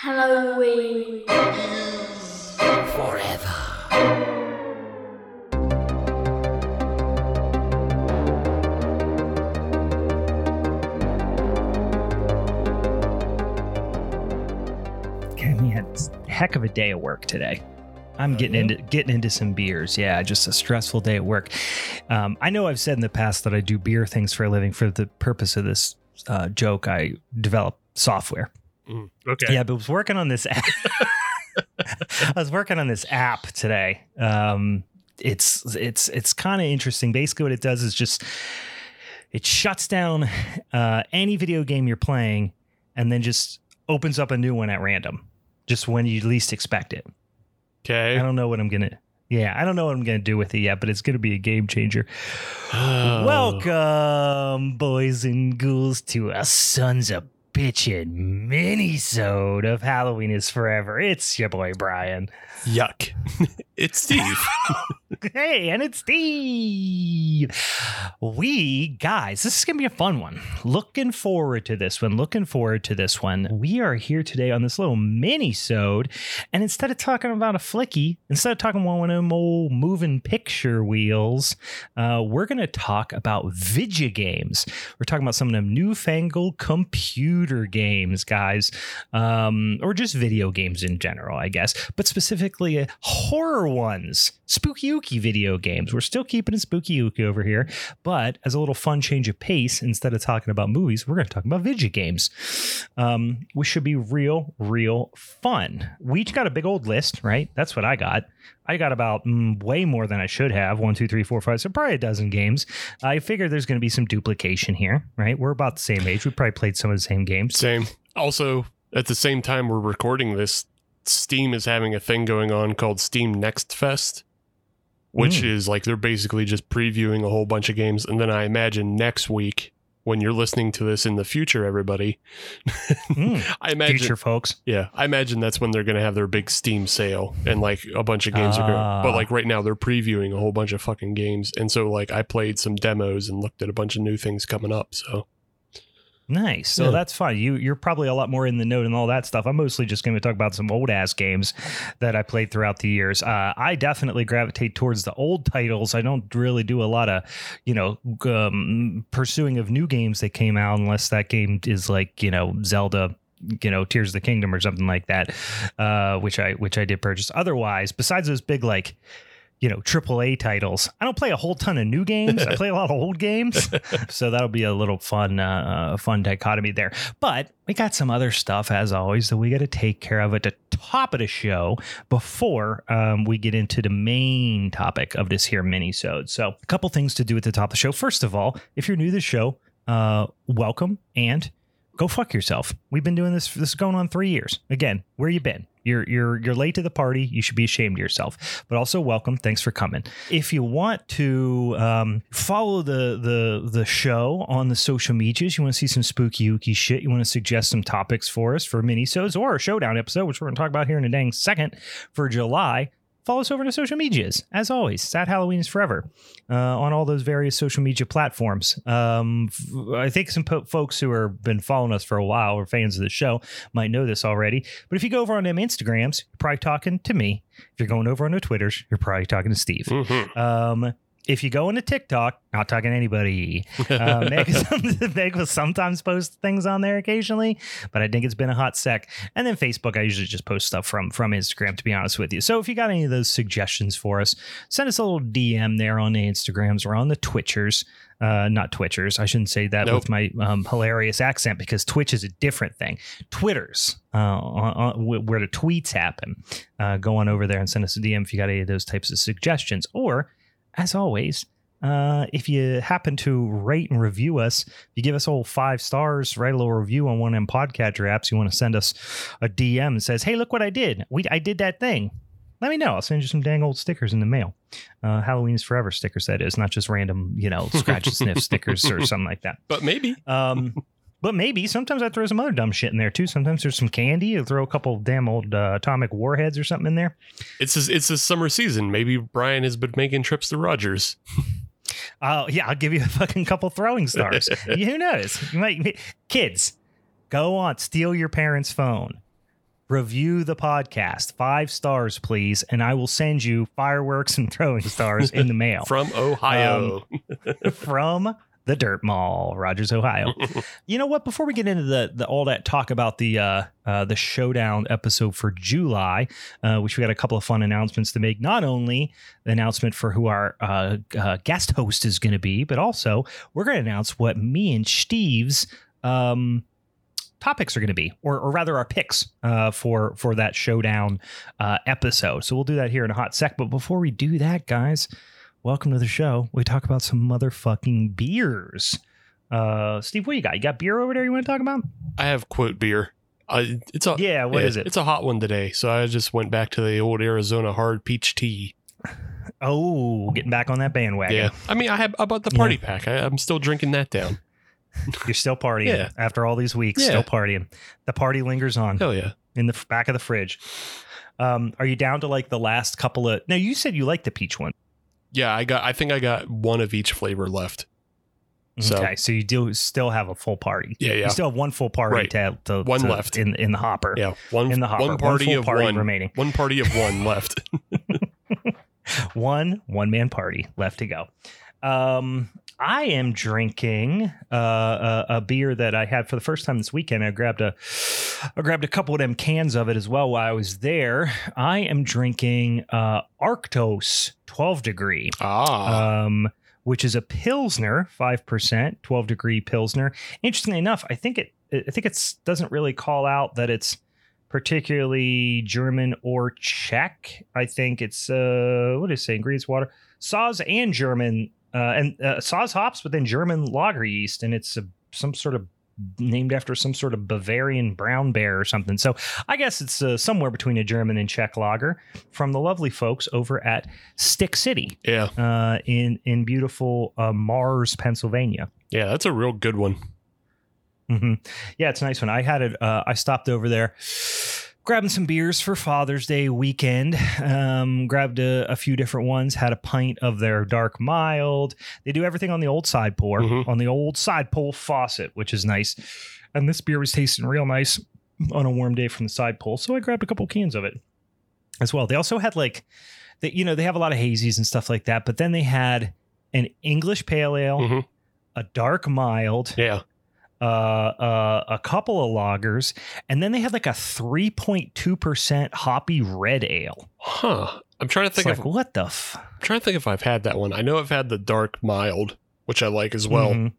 Halloween. Kenny had heck of a day at work today. I'm getting into getting into some beers. Yeah, just a stressful day at work. Um, I know I've said in the past that I do beer things for a living. For the purpose of this uh, joke, I develop software. Mm, okay. Yeah, but I was working on this app. I was working on this app today. Um, it's it's it's kind of interesting. Basically, what it does is just it shuts down uh, any video game you're playing, and then just opens up a new one at random, just when you least expect it. Okay. I don't know what I'm gonna. Yeah, I don't know what I'm gonna do with it yet, but it's gonna be a game changer. Oh. Welcome, boys and ghouls, to a Sons of Bitchin' mini-sode of Halloween is Forever. It's your boy Brian. Yuck. it's Steve. Hey, and it's Steve. We guys, this is gonna be a fun one. Looking forward to this one. Looking forward to this one. We are here today on this little mini-sode, and instead of talking about a flicky, instead of talking about one of them old moving picture wheels, uh, we're gonna talk about video games. We're talking about some of them newfangled computer games, guys, um, or just video games in general, I guess, but specifically uh, horror ones, spooky ooky video games. We're still keeping it spooky ooky over here, but as a little fun change of pace, instead of talking about movies, we're going to talk about video games, um, which should be real, real fun. We each got a big old list, right? That's what I got. I got about mm, way more than I should have. One, two, three, four, five, so probably a dozen games. I figure there's going to be some duplication here, right? We're about the same age. We probably played some of the same games. Same. Also, at the same time we're recording this, Steam is having a thing going on called Steam Next Fest, which Mm. is like they're basically just previewing a whole bunch of games. And then I imagine next week, when you're listening to this in the future, everybody, Mm, I imagine future folks. Yeah, I imagine that's when they're going to have their big Steam sale and like a bunch of games are going. Ah. But like right now, they're previewing a whole bunch of fucking games, and so like I played some demos and looked at a bunch of new things coming up. So Nice. So Yeah. that's fun. You you're probably a lot more in the note and all that stuff. I'm mostly just going to talk about some old ass games that I played throughout the years. Uh, I definitely gravitate towards the old titles. I don't really do a lot of, you know, um, pursuing of new games that came out unless that game is like you know Zelda. You know, Tears of the Kingdom or something like that, uh, which I which I did purchase. Otherwise, besides those big like you know AAA titles. I don't play a whole ton of new games. I play a lot of old games, so that'll be a little fun, uh, fun dichotomy there. But we got some other stuff as always that we got to take care of at the top of the show before um, we get into the main topic of this here mini-sode. So a couple things to do at the top of the show. First of all, if you're new to the show, uh, welcome and go fuck yourself. We've been doing this. This is going on three years. Again, where you been? You're you're you're late to the party. You should be ashamed of yourself. But also welcome. Thanks for coming. If you want to um, follow the the the show on the social medias, you want to see some spooky ooky shit. You want to suggest some topics for us for mini-sodes or a showdown episode, which we're going to talk about here in a dang second for July follow us over to social medias. As always, Sad Halloween is forever uh, on all those various social media platforms. Um, f- I think some po- folks who have been following us for a while or fans of the show might know this already. But if you go over on them Instagrams, you're probably talking to me. If you're going over on the Twitters, you're probably talking to Steve. mhm. Um, if you go into TikTok, not talking to anybody. Uh, Meg, Meg will sometimes post things on there occasionally, but I think it's been a hot sec. And then Facebook, I usually just post stuff from from Instagram. To be honest with you, so if you got any of those suggestions for us, send us a little DM there on the Instagrams or on the Twitchers. Uh, not Twitchers. I shouldn't say that Nope. with my um, hilarious accent because Twitch is a different thing. Twitters, uh, on, on, where the tweets happen. Uh, go on over there and send us a DM if you got any of those types of suggestions. Or, as always, uh, if you happen to rate and review us, if you give us a whole five stars, write a little review on one of them podcatcher apps, you want to send us a DM says, "Hey, look what I did! We I did that thing." Let me know. I'll send you some dang old stickers in the mail. Uh, Halloween's forever stickers, that is, not just random, you know, scratch and sniff stickers or something like that. but maybe Um, but maybe sometimes I throw some other dumb shit in there too. Sometimes there's some candy. You throw a couple damn old uh, atomic warheads or something in there. it's this, it's this summer season. Maybe Brian has been making trips to Rogers. Oh yeah, I'll give you a fucking couple throwing stars. Who knows? You might kids go on steal your parents' phone. review the podcast. Five stars, please. And I will send you fireworks and throwing stars in the mail From Ohio. from the Dirt Mall, Rogers, Ohio. you know what? Before we get into the, the all that talk about the uh, uh, the showdown episode for July, uh, which we got a couple of fun announcements to make. Not only the announcement for who our uh, uh, guest host is going to be, but also we're going to announce what me and Steve's um, topics are going to be, or, or rather our picks uh, for for that showdown uh, episode. So we'll do that here in a hot sec. But before we do that, guys, welcome to the show. We talk about some motherfucking beers. Uh, Steve, what you got? You got beer over there? You want to talk about? I have quote beer. Uh, it's a Yeah, what is it? It's a hot one today, so I just went back to the old Arizona hard peach tea. Oh, getting back on that bandwagon. Yeah, I mean, I have I bought the party pack. I, I'm still drinking that down. You're still partying Yeah. after all these weeks. Yeah. Still partying. The party lingers on Hell yeah! in the f- back of the fridge. Um, are you down to like the last couple of? Now you said you like the peach one. Yeah, I got. I think I got one of each flavor left. So- okay, so you do still have a full party. Yeah, yeah, You still have one full party Right. to, to One to- left. in in the hopper. yeah. One in the hopper. one party full of party one. remaining. One party of one left. One one man party left to go. Um, I am drinking uh, a, a beer that I had for the first time this weekend. I grabbed a I grabbed a couple of them cans of it as well while I was there. I am drinking uh, Arctos 12 degree. ah, um, which is a pilsner, five percent, twelve degree pilsner. Interestingly enough, I think it, I think it's doesn't really call out that it's particularly German or Czech. I think it's uh, what is it say? Ingredients: water, Saaz, and German, uh, and uh, Saaz hops, then German lager yeast, and it's a, some sort of named after some sort of Bavarian brown bear or something. So I guess it's uh, somewhere between a German and Czech lager from the lovely folks over at Stick City yeah, uh, in in beautiful uh, Mars, Pennsylvania. yeah. That's a real good one. hmm Yeah, it's a nice one. I had it. Uh, I stopped over there, grabbing some beers for Father's Day weekend. Um, grabbed a, a few different ones. Had a pint of their dark mild. They do everything on the old side pour, Mhm. on the old side pull faucet, which is nice. And this beer was tasting real nice on a warm day from the side pull. so I grabbed a couple cans of it as well. They also had like, they, you know, they have a lot of hazies and stuff like that, but then they had an English pale ale, Mhm. a dark mild, Yeah, uh, uh, a couple of lagers, and then they had like a 3.2% hoppy red ale. huh. I'm trying to It's think like, of. what the f? I'm trying to think if I've had that one. I know I've had the dark mild, which I like as well. Mhm.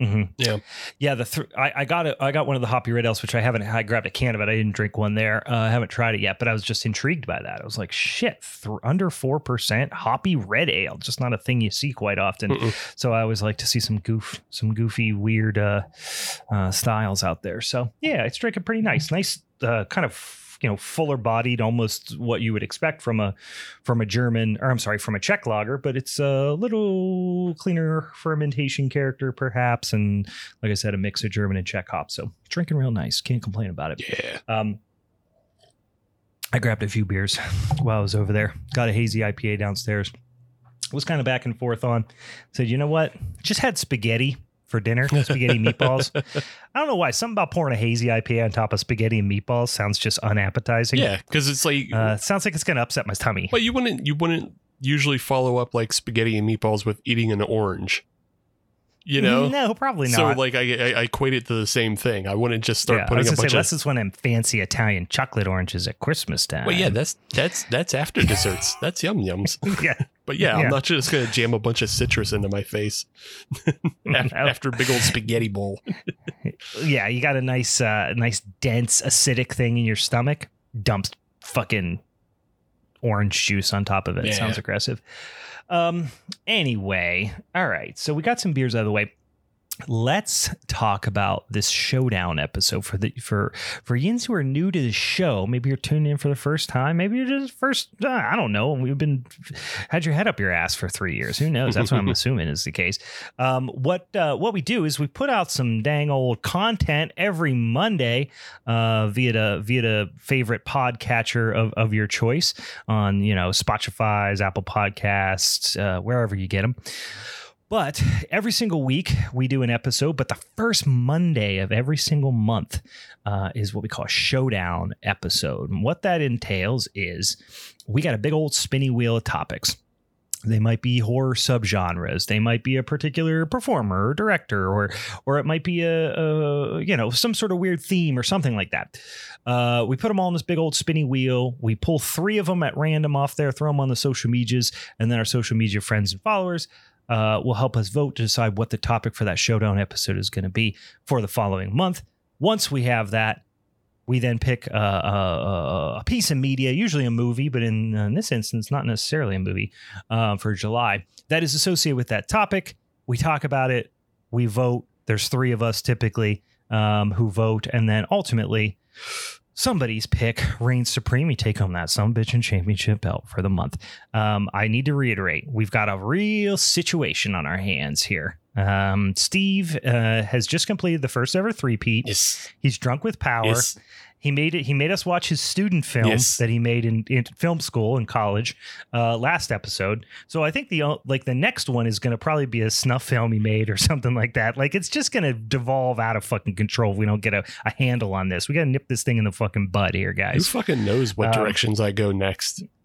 Mhm. Yeah. yeah. The th- I, I got it. I got one of the hoppy red ales, which I haven't. I grabbed a can of it. I didn't drink one there. Uh, I haven't tried it yet, but I was just intrigued by that. I was like, shit, th- under four percent hoppy red ale, just not a thing you see quite often. Mm-mm. So I always like to see some goof, some goofy, weird uh, uh, styles out there. So yeah, it's drinking pretty nice, nice, uh, kind of you know fuller bodied, almost what you would expect from a from a German or I'm sorry from a Czech lager, but it's a little cleaner fermentation character perhaps, and like I said, a mix of German and Czech hops. So drinking real nice, can't complain about it. Yeah. Um, I grabbed a few beers while I was over there. Got a hazy IPA downstairs. Was kind of back and forth on. Said, you know what? Just had spaghetti for dinner. Spaghetti meatballs. I don't know why. Something about pouring a hazy IPA on top of spaghetti and meatballs sounds just unappetizing. Yeah, because it's like, Uh, sounds like it's going to upset my tummy. but you wouldn't you wouldn't usually follow up like spaghetti and meatballs with eating an orange. You know, No, probably not. so like I, I I equate it to the same thing. I wouldn't just start yeah, I putting was a gonna bunch say, of. unless it's one of them fancy Italian chocolate oranges at Christmas time. Well, yeah, that's that's that's after desserts. That's yum yums. yeah. But yeah, Yeah. I'm not just gonna jam a bunch of citrus into my face after, after a big old spaghetti bowl. yeah, you got a nice, uh, nice dense acidic thing in your stomach. Dumps fucking orange juice on top of it. Yeah. Sounds aggressive. Um. Anyway, all right. So we got some beers out of the way. Let's talk about this showdown episode for the for for yins who are new to the show. Maybe you're tuning in for the first time. Maybe you're just first. Uh, I don't know. We've been had your head up your ass for three years. Who knows? That's what I'm assuming is the case. Um, what uh, what we do is we put out some dang old content every Monday uh, via the via the favorite podcatcher of, of your choice on you know Spotify's Apple Podcasts uh, wherever you get them. But every single week we do an episode, but the first Monday of every single month uh, is what we call a showdown episode. And what that entails is we got a big old spinny wheel of topics. They might be horror subgenres. They might be a particular performer or director, or or it might be a, a you know some sort of weird theme or something like that. Uh, we put them all in this big old spinny wheel. We pull three of them at random off there, throw them on the social medias, and then our social media friends and followers uh, will help us vote to decide what the topic for that showdown episode is going to be for the following month. Once we have that, we then pick a, a, a piece of media, usually a movie, but in, in this instance, not necessarily a movie uh, for July, that is associated with that topic. We talk about it, we vote. There's three of us typically um, who vote, and then ultimately, somebody's pick reigns supreme. You take home that some bitch and championship belt for the month. Um, I need to reiterate, we've got a real situation on our hands here. Um, Steve uh, has just completed the first ever three-peat. Yes. He's drunk with power. Yes. He made it. He made us watch his student film Yes. that he made in, in film school in college uh, last episode. So I think the like the next one is going to probably be a snuff film he made or something like that. Like it's just going to devolve out of fucking control if we don't get a, a handle on this. We got to nip this thing in the fucking bud here, guys. Who fucking knows what Um, directions I go next?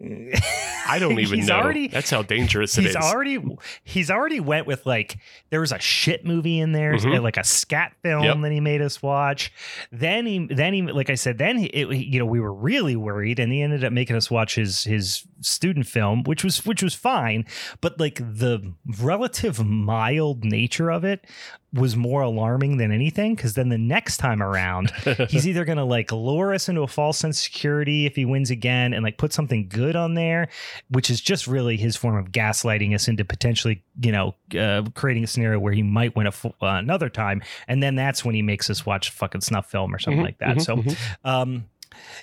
I don't even He's know. already- That's how dangerous it he's is. already he's already went with like there was a shit movie in there Mhm. like a scat film Yep. that he made us watch then he then he like i said then it, you know we were really worried and he ended up making us watch his his student film which was which was fine. But like the relative mild nature of it was more alarming than anything because then the next time around he's either going to like lure us into a false sense of security if he wins again and like put something good on there which is just really his form of gaslighting us into potentially you know uh, creating a scenario where he might win a f- uh, another time and then that's when he makes us watch a fucking snuff film or something Mhm, like that. mhm, so mhm. um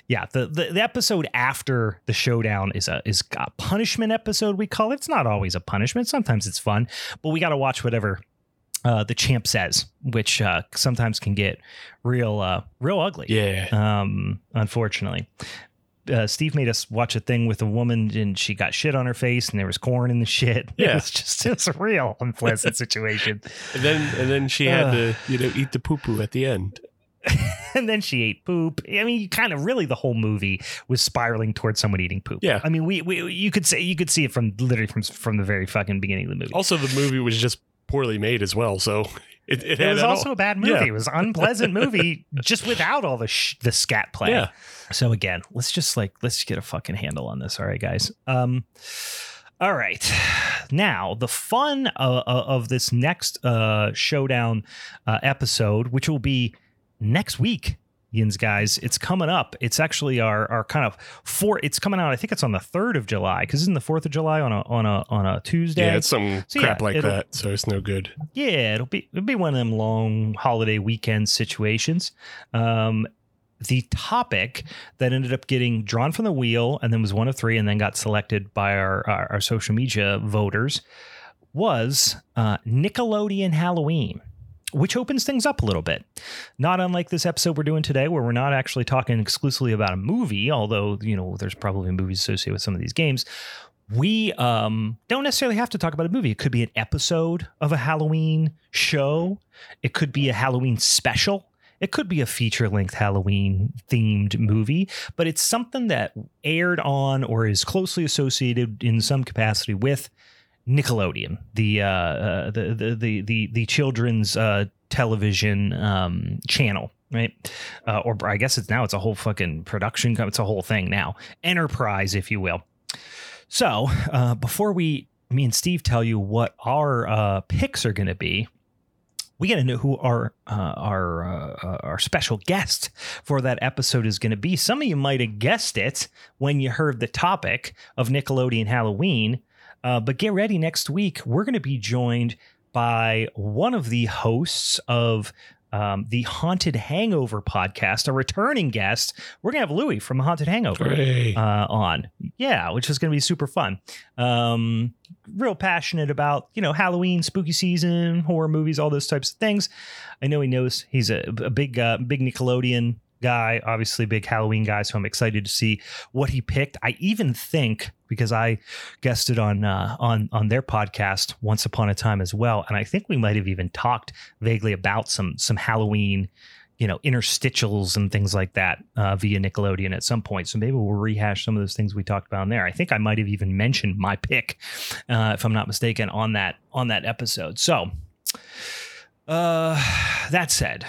yeah the, the the episode after the showdown is a is a punishment episode we call it. It's not always a punishment. Sometimes it's fun but we got to watch whatever uh, the champ says, which uh, sometimes can get real, uh, real ugly. yeah. Um, unfortunately, uh, Steve made us watch a thing with a woman, and she got shit on her face, and there was corn in the shit. It Yeah. was just it was a real unpleasant situation. And then and then she had Ugh. to you know eat the poo poo at the end. and then she ate poop. I mean, you kind of really the whole movie was spiraling towards someone eating poop. Yeah. I mean, we, we you could say you could see it from literally from from the very fucking beginning of the movie. Also, the movie was just poorly made as well, so it, it, It was also all. a bad movie. Yeah. It was an unpleasant movie just without all the sh- the scat play. Yeah. So again, let's just like let's get a fucking handle on this. All right, guys. Um, all right. Now the fun uh, of this next uh, showdown uh, episode, which will be next week. Yins guys, it's coming up. It's actually our our kind of four. It's coming out. I think it's on the third of July because isn't the fourth of July on a on a on a Tuesday? Yeah, it's some So, crap yeah, like that, so it's no good. Yeah, it'll be it'll be one of them long holiday weekend situations. Um, the topic that ended up getting drawn from the wheel and then was one of three and then got selected by our our, our social media voters was uh, Nickelodeon Halloween. Which opens things up a little bit. Not unlike this episode we're doing today, where we're not actually talking exclusively about a movie, although, you know, there's probably movies associated with some of these games we um, don't necessarily have to talk about a movie. It could be an episode of a Halloween show. It could be a Halloween special. It could be a feature length Halloween themed movie, but it's something that aired on or is closely associated in some capacity with Nickelodeon, the uh, uh, the, the the the the children's uh, television um, channel, right? Uh, or I guess it's now it's a whole fucking production. It's a whole thing now, enterprise, if you will. So uh, before we, me and Steve tell you what our uh, picks are going to be, we got to know who our our our special guest for that episode is going to be. Some of you might have guessed it when you heard the topic of Nickelodeon Halloween, uh, but get ready next week. We're going to be joined by one of the hosts of. Um, the Haunted Hangover podcast, a returning guest. We're gonna have Louie from Haunted Hangover uh, on. Yeah, which is going to be super fun. Um, real passionate about you know Halloween, spooky season, horror movies, all those types of things. I know he knows he's a, a big uh, big Nickelodeon guy, obviously big Halloween guy, so I'm excited to see what he picked. I even think because I guested on uh, on on their podcast once upon a time as well, and I think we might have even talked vaguely about some some Halloween you know interstitials and things like that uh, via Nickelodeon at some point. So maybe we'll rehash some of those things we talked about in there. I think I might have even mentioned my pick, uh, if I'm not mistaken, on that on that episode. So uh, that said.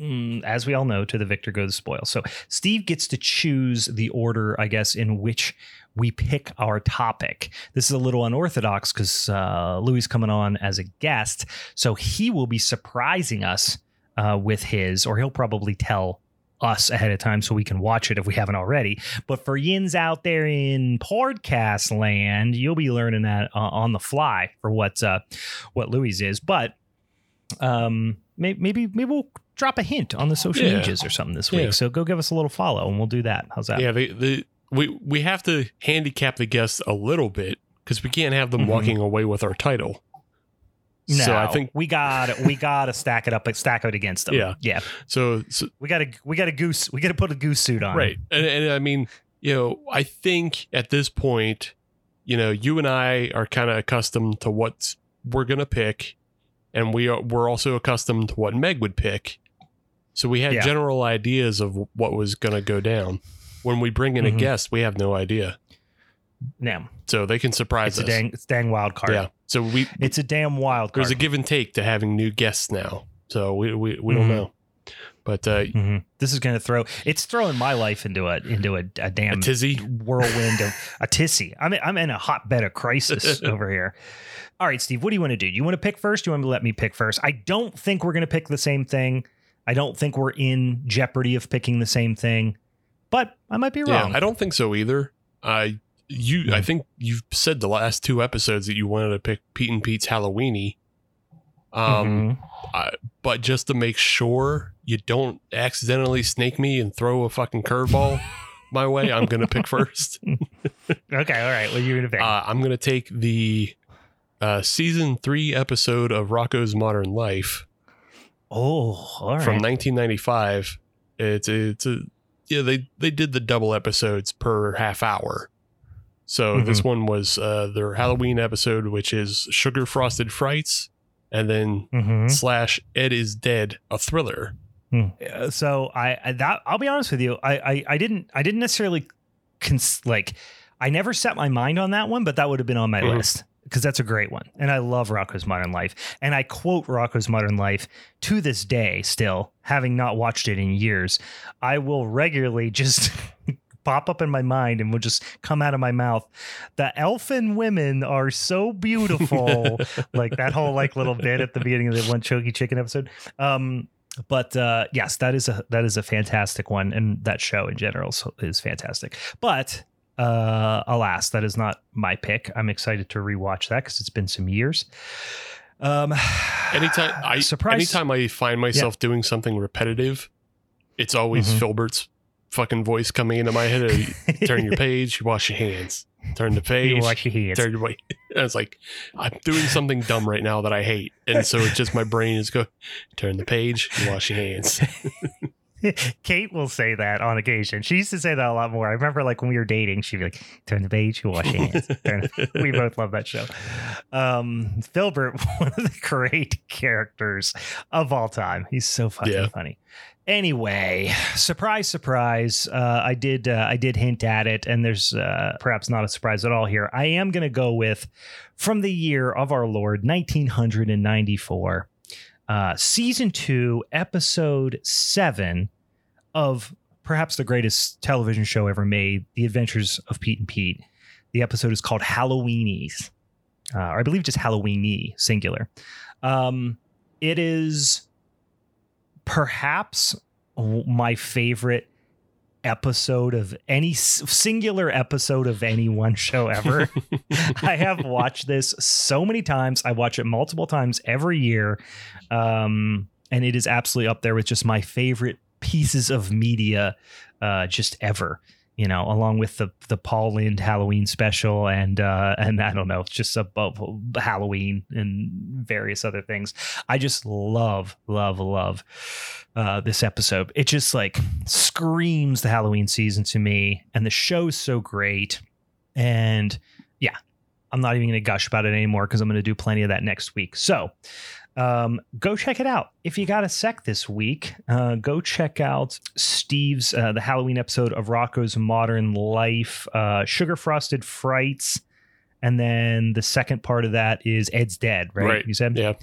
Mm, As we all know, to the victor goes the spoil. So Steve gets to choose the order, I guess, in which we pick our topic. This is a little unorthodox because uh, Louis coming on as a guest, so he will be surprising us uh, with his, or he'll probably tell us ahead of time so we can watch it if we haven't already. But for yins out there in podcast land, you'll be learning that uh, on the fly for what uh, what Louis is. But um, maybe maybe maybe we'll drop a hint on the social Yeah. medias or something this week. Yeah. So go give us a little follow, and we'll do that. How's that? Yeah, they, they, we we have to handicap the guests a little bit because we can't have them Mhm. walking away with our title. No, So I think we got we got to stack it up, stack it against them. Yeah. yeah. so, so We got to we got a goose. We got to put a goose suit on. right, and, and I mean, you know, I think at this point, you know, you and I are kind of accustomed to what we're gonna pick, and we are we're also accustomed to what Meg would pick. So we had Yeah. general ideas of what was gonna go down. When we bring in Mhm. a guest, we have no idea, Now so they can surprise it's a us. dang it's a dang wild card. yeah, so we It's a damn wild card. there's a give and take to having new guests now. So we we, we don't Mhm. know. But uh, Mhm. This is going to throw. It's throwing my life into a into a, a a damn tizzy. whirlwind of a tizzy. I'm I'm in a hotbed of crisis over here. All right, Steve. What do you want to do? Do you want to pick first? Do you want to let me pick first? I don't think we're going to pick the same thing. I don't think we're in jeopardy of picking the same thing, but I might be wrong. Yeah. I don't think so either. I you I think you've said the last two episodes that you wanted to pick Pete and Pete's Halloweeny. Um, Mhm. but just to make sure you don't accidentally snake me and throw a fucking curveball my way, I'm gonna pick first. okay, all right. What are you going to pick? Uh, I'm gonna take the uh, season three episode of Rocko's Modern Life. Oh, all right. from 1995. It's it's a yeah they they did the double episodes per half hour. So Mm-hmm. this one was uh, their Halloween episode, which is Sugar Frosted Frights, and then Mhm. slash Ed is Dead, a thriller. Uh, so I, I that I'll be honest with you, I I, I didn't I didn't necessarily cons- like I never set my mind on that one, but that would have been on my Mhm. list because that's a great one, and I love Rocko's Modern Life, and I quote Rocko's Modern Life to this day, still having not watched it in years. I will regularly just. Pop up in my mind and will just come out of my mouth. The elfin women are so beautiful. like that whole like little bit at the beginning of the one Chokey Chicken episode. Um, but uh, yes, that is a that is a fantastic one, and that show in general is fantastic. But uh, alas, that is not my pick. I'm excited to rewatch that because it's been some years. Um, Anytime I surprise. anytime I find myself doing something repetitive, it's always Mhm. Filburt's fucking voice coming into my head. Uh, Turn your page, you wash your hands. Turn the page, you wash your hands. turn your way. And it's like I'm doing something dumb right now that I hate, and so it's just my brain is go turn the page, you wash your hands. Kate will say that on occasion. She used to say that a lot more. I remember like when we were dating, she'd be like, turn the page, wash your hands. We both love that show. Um, Filburt, one of the great characters of all time. He's so fucking Yeah. funny. Anyway, surprise, surprise. Uh, I did, uh, I did hint at it, and there's uh, perhaps not a surprise at all here. I am going to go with from the year of our Lord, 1994 uh, season two, episode seven of perhaps the greatest television show ever made, The Adventures of Pete and Pete. The episode is called Halloweenies, uh, or I believe just Halloweeny, singular. Um, it is perhaps my favorite episode of any singular episode of any one show ever. I have watched this so many times. I watch it multiple times every year. Um, and it is absolutely up there with just my favorite pieces of media uh, just ever. you know, along with the the Paul Lynde Halloween special and uh and I don't know, just above Halloween and various other things. I just love, love, love uh this episode. It just like screams the Halloween season to me, and the show's so great. And yeah, I'm not even gonna gush about it anymore because I'm gonna do plenty of that next week. So um, go check it out. If you got a sec this week, uh, go check out Steve's uh, the Halloween episode of Rocko's Modern Life, uh, Sugar Frosted Frights, and then the second part of that is Ed's Dead. Right? Right. You said Yeah.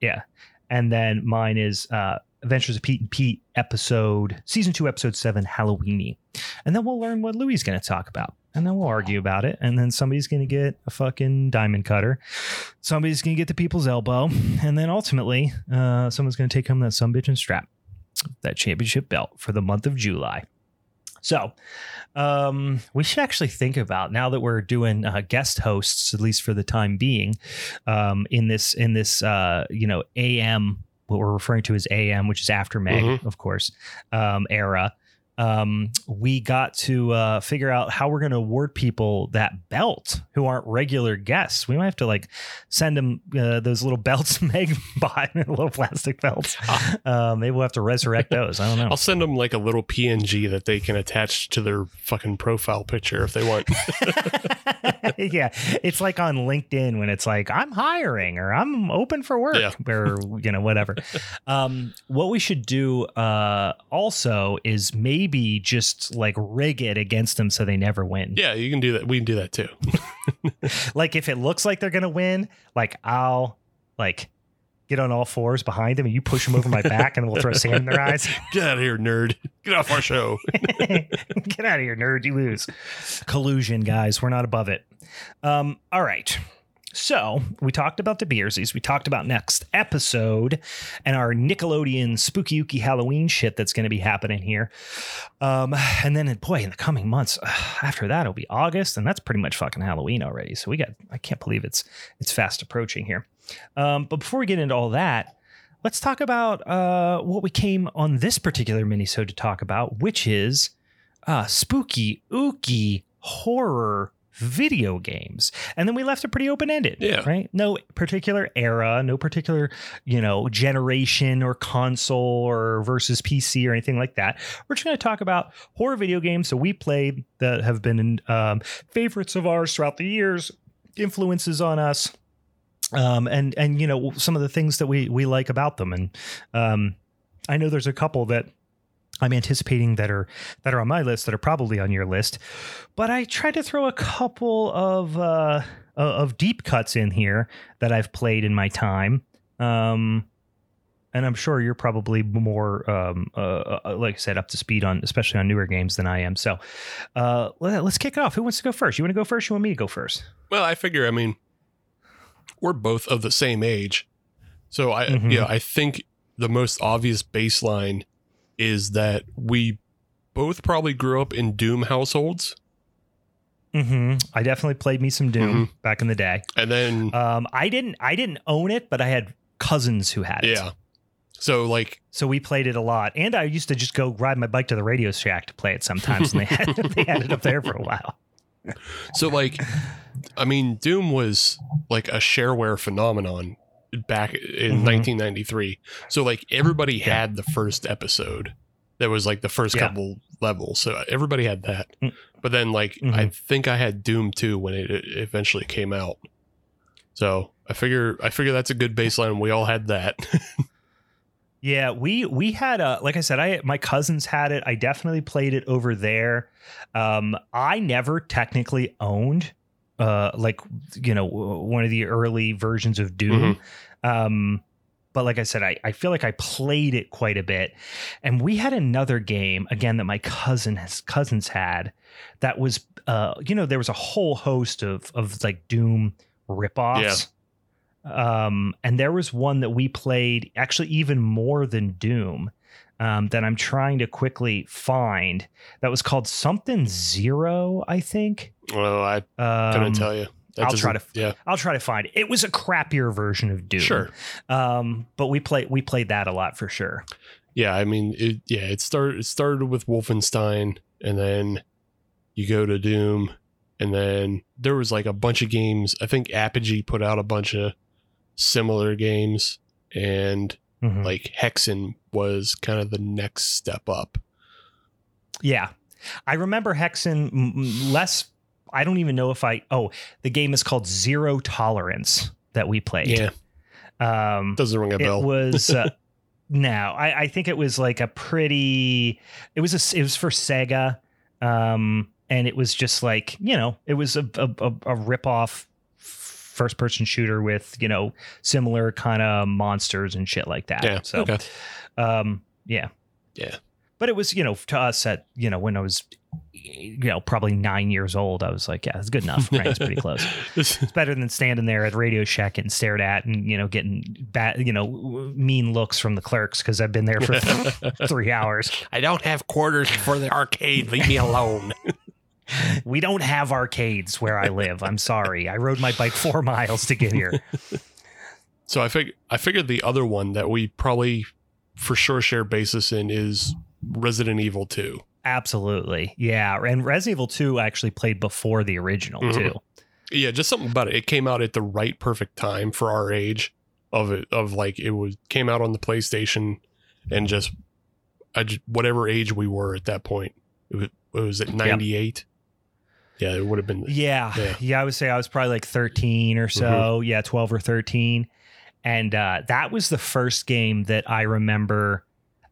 yeah, and then mine is uh, Adventures of Pete and Pete episode season two episode seven Halloweeny, and then we'll learn what Louis is going to talk about. And then we'll argue about it. And then somebody's going to get a fucking diamond cutter. Somebody's going to get the people's elbow. And then ultimately, uh, someone's going to take home that some bitch and strap, that championship belt for the month of July. So, um, we should actually think about now that we're doing uh, guest hosts, at least for the time being, um, in this in this uh, you know AM, what we're referring to as AM, which is after Meg, Mhm. of course, um, era. Um, we got to uh, figure out how we're going to award people that belt who aren't regular guests. We might have to like send them uh, those little belts Meg bought, little plastic belts. Uh, maybe we'll have to resurrect those. I don't know. I'll send them like a little PNG that they can attach to their fucking profile picture if they want. yeah, it's like on LinkedIn when it's like I'm hiring or I'm open for work Yeah. or you know whatever. um, what we should do uh, also is maybe just like rig it against them so they never win. yeah, you can do that. We can do that too. Like if it looks like they're gonna win, like I'll like get on all fours behind them and you push them over my back and we'll throw sand in their eyes. Get out of here, nerd. Get off our show. Get out of here, nerd. You lose. Collusion, guys. We're not above it. Um, all right. So we talked about the Beersies. We talked about next episode and our Nickelodeon spooky ooky Halloween shit that's going to be happening here. Um, and then, boy, in the coming months after that, it'll be August, and that's pretty much fucking Halloween already. So we got, I can't believe it's it's fast approaching here. Um, but before we get into all that, let's talk about uh, what we came on this particular minisode to talk about, which is uh, spooky, ooky horror video games. And then we left it pretty open ended. Yeah. Right? No particular era, no particular, you know, generation or console or versus PC or anything like that. We're just going to talk about horror video games that we played that have been um, favorites of ours throughout the years, influences on us um, and and you know some of the things that we we like about them. And um, I know there's a couple that I'm anticipating that are that are on my list that are probably on your list, but I tried to throw a couple of uh, of deep cuts in here that I've played in my time. Um, and I'm sure you're probably more, um, uh, uh, like I said, up to speed on, especially on newer games than I am. So, uh, let, us kick it off. Who wants to go first? You want to go first? You want me to go first? Well, I figure, I mean, we're both of the same age. So I Mhm. yeah, I think the most obvious baseline is that we both probably grew up in Doom households. Mm-hmm. I definitely played me some Doom back in the day. And then Um, I didn't, I didn't own it, but I had cousins who had it. yeah. So like So we played it a lot, and I used to just go ride my bike to the Radio Shack to play it sometimes, and they had they had it up there for a while. so like I mean Doom was like a shareware phenomenon back in Mhm. 1993. So like everybody Yeah. had the first episode. That was like the first Yeah. couple levels. So everybody had that. Mm. But then like I think I had Doom 2 when it eventually came out. So I figure I figure that's a good baseline. We all had that. Yeah, we we had a like I said, I my cousins had it. I definitely played it over there. Um, I never technically owned uh like you know one of the early versions of Doom. Um, but like I said, I, I feel like I played it quite a bit. And we had another game again that my cousin has cousins had that was uh you know there was a whole host of of like Doom ripoffs. Um, and there was one that we played actually even more than Doom. Um, that I'm trying to quickly find that was called something zero, I think. well, I Um, couldn't tell you. That I'll try to- Yeah. I'll try to find it. It was a crappier version of Doom. Sure. Um, but we played we played that a lot for sure. Yeah, I mean, it, yeah, it started. It started with Wolfenstein, and then you go to Doom, and then there was like a bunch of games. I think Apogee put out a bunch of similar games, and Mhm. like Hexen was kind of the next step up. Yeah. I remember Hexen m- less. I don't even know if I. Oh, the game is called Zero Tolerance that we played. Yeah, Um, doesn't ring a bell. it was. Uh, no, I, I think it was like a pretty. It was a. It was for Sega, um, and it was just like you know, it was a a, a, a rip off first person shooter with you know similar kind of monsters and shit like that. yeah. So okay. um, yeah. Yeah. But it was, you know, to us at, you know, when I was, you know, probably nine years old, I was like, yeah, it's good enough. Right. It's pretty close. It's better than standing there at Radio Shack getting stared at and, you know, getting bad, you know, mean looks from the clerks because I've been there for three hours. I don't have quarters for the arcade. Leave me alone. We don't have arcades where I live. I'm sorry. I rode my bike four miles to get here. So I fig- I figured the other one that we probably for sure share basis in is Resident Evil 2. Absolutely. Yeah. And Resident Evil 2 actually played before the original, Mhm. too. Yeah, just something about it. It came out at the right perfect time for our age of it of like it was came out on the PlayStation and just I just, whatever age we were at that point. It was, it was at 98. Yeah, it would have been Yeah. Yeah. yeah. I would say I was probably like 13 or so. Yeah, 12 or 13. And uh, that was the first game that I remember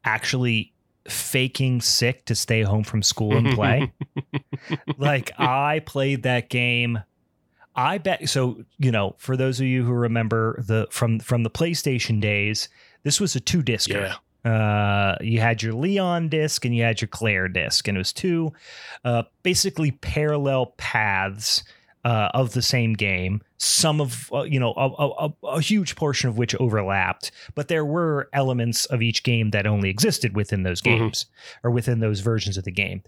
actually faking sick to stay home from school and play. like I played that game. I bet so, you know, for those of you who remember the from from the PlayStation days, this was a two disc. yeah. Uh, you had your Leon disc and you had your Claire disc, and it was two uh, basically parallel paths uh, of the same game. Some of uh, you know a, a, a- a huge portion of which overlapped, but there were elements of each game that only existed within those Mhm. games or within those versions of the game.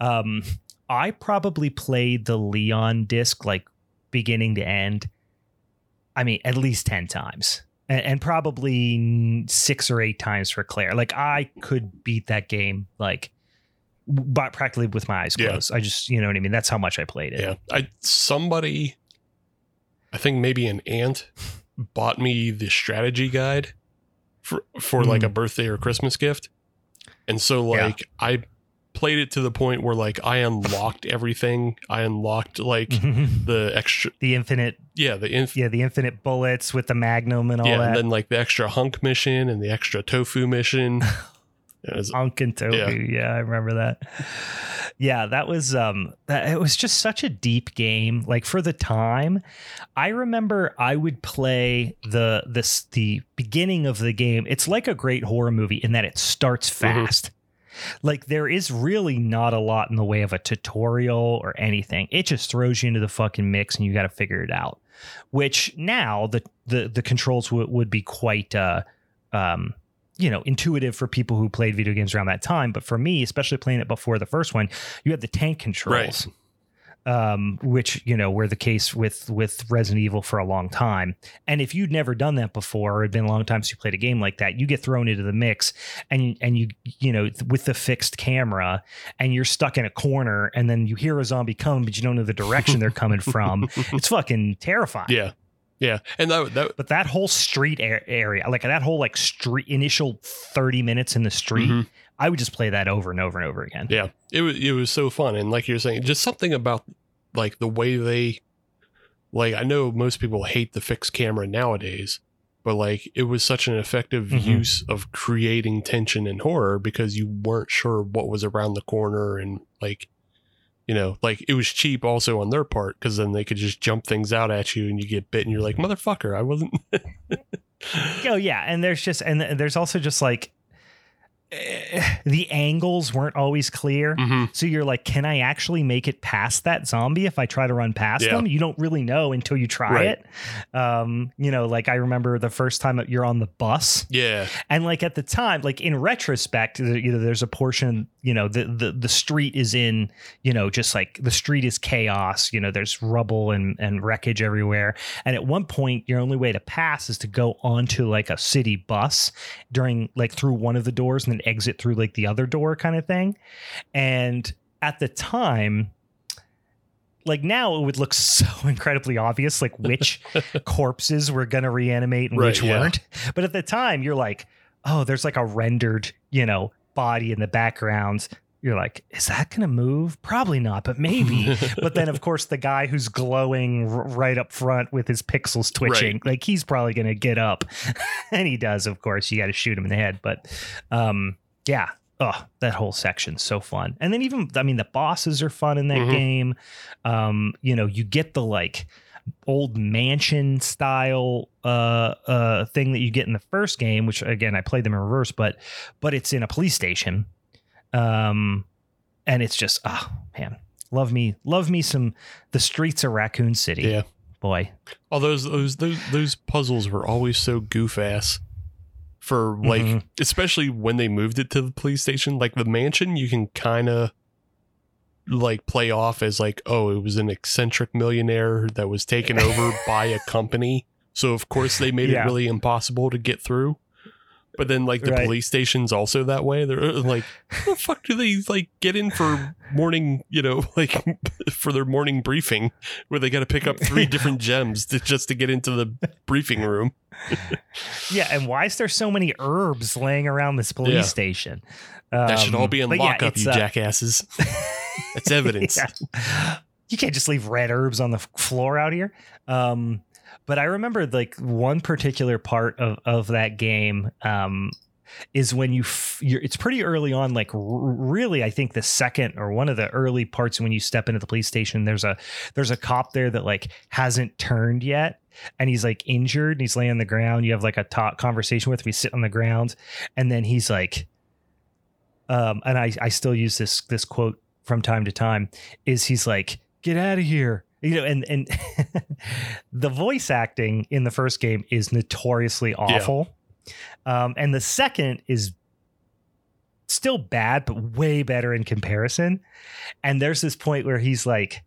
Um, I probably played the Leon disc like beginning to end. I mean, at least ten times and, and probably six or eight times for Claire. Like I could beat that game like but practically with my eyes Yeah. closed. I just you know what I mean. That's how much I played it. Yeah. I somebody I think maybe an aunt bought me the strategy guide for for like Mm. a birthday or Christmas gift. And so Yeah. like I played it to the point where like I unlocked everything. I unlocked like the extra the infinite, yeah, the inf- yeah, the infinite bullets with the magnum and all yeah, that. and then like the extra hunk mission and the extra tofu mission. It was- Unk and Tofu. Yeah. Yeah. I remember that. Yeah, that was um that it was just such a deep game. Like for the time, I remember I would play the this the beginning of the game. It's like a great horror movie in that it starts Mm-hmm. fast. Like there is really not a lot in the way of a tutorial or anything. It just throws you into the fucking mix and you got to figure it out. Which now the the the controls would would be quite uh um you know intuitive for people who played video games around that time. But for me especially playing it before the first one you had the tank controls um which you know were the case with with resident evil for a long time. And if you'd never done that before or it'd been a long time since you played a game like that you get thrown into the mix and and you you know with the fixed camera and you're stuck in a corner and then you hear a zombie come but you don't know the direction they're coming from. It's fucking terrifying. Yeah. Yeah. And that that but that whole street area, like that whole like street initial 30 minutes in the street, Mhm. I would just play that over and over and over again. Yeah, it was it was so fun, and like you're saying, just something about like the way they, like I know most people hate the fixed camera nowadays, but like it was such an effective Mhm. use of creating tension and horror because you weren't sure what was around the corner, and like, you know, like it was cheap also on their part because then they could just jump things out at you and you get bit and you're like motherfucker, I wasn't. Oh yeah, and there's just and there's also just like eh, the angles weren't always clear. Mhm. So you're like, can I actually make it past that zombie if I try to run past Yeah. them? You don't really know until you try Right. it. Um, you know, like I remember the first time that you're on the bus Yeah, and like at the time like in retrospect you know there's a portion you know the, the the street is in you know just like the street is chaos you know there's rubble and and wreckage everywhere. And at one point your only way to pass is to go onto like a city bus during like through one of the doors and then exit through like the other door kind of thing. And at the time like now it would look so incredibly obvious like which corpses were going to reanimate and Right, which yeah. weren't. But at the time you're like oh there's like a rendered you know body in the background you're like is that going to move? Probably not but maybe. But then of course the guy who's glowing r- right up front with his pixels twitching like he's probably going to get up. And he does of course. You got to shoot him in the head but um yeah. Oh that whole section's so fun. And then even i mean the bosses are fun in that Mhm. game. Um you know you get the like old mansion style uh uh thing that you get in the first game which again i played them in reverse but but it's in a police station um and it's just oh man love me love me some the streets of raccoon city Yeah. boy All those those those those puzzles were always so goof ass. For like, Mhm. especially when they moved it to the police station, like the mansion, you can kind of like play off as like, oh, it was an eccentric millionaire that was taken over by a company. So of course they made Yeah. it really impossible to get through. But then like the Right. police station's also that way. They're uh, like, the fuck do they like get in for morning, you know, like for their morning briefing where they got to pick up three different gems to, just to get into the briefing room? yeah and why is there so many herbs laying around this police Yeah. station That should all Um, be in but yeah, lockup, you uh, jackasses. That's evidence. Yeah. You can't just leave red herbs on the floor out here. Um, but I remember like one particular part of of that game um, is when you f- you're, it's pretty early on. Like r- really, I think the second or one of the early parts when you step into the police station. There's a there's a cop there that like hasn't turned yet. And he's like injured and he's laying on the ground. You have like a talk conversation with him. He's sitting on the ground. And then he's like, um, and I, I still use this this quote from time to time is he's like get out of here. You know and and the voice acting in the first game is notoriously awful. Um and the second is still bad but way better in comparison. And there's this point where he's like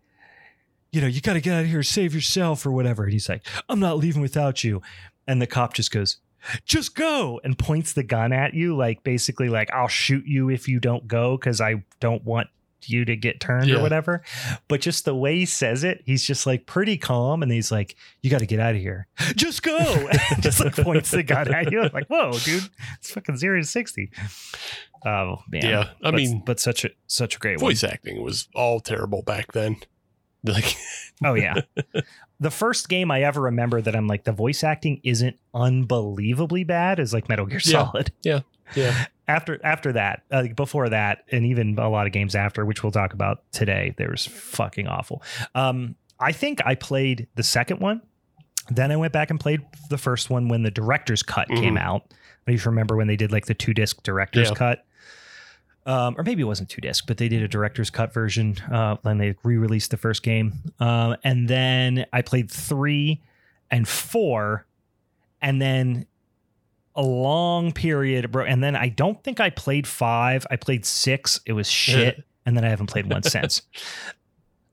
you know you got to get out of here save yourself or whatever. And he's like i'm not leaving without you. And the cop just goes just go and points the gun at you like basically like i'll shoot you if you don't go because i don't want you to get turned Yeah. or whatever. But just the way he says it he's just like pretty calm and he's like you got to get out of here. Just go! And just like points the gun at you I'm like whoa dude it's fucking zero to 60 oh man. Yeah, I But- mean- but such a such a great Voice acting was all terrible back then. Like, oh yeah the first game i ever remember that i'm like the voice acting isn't unbelievably bad is like metal gear Solid. Yeah. solid yeah, after after that uh, before that and even a lot of games after which we'll talk about today there was fucking awful um i think i played the second one then i went back and played the first one when the director's cut came Mhm. out i don't even remember when they did like the two disc director's Yeah. cut um, or maybe it wasn't two disc, but they did a director's cut version. Uh, they re-released the first game, um, and then I played three and four, and then a long period, bro. And then I don't think I played five. I played six. It was shit, and then I haven't played one since.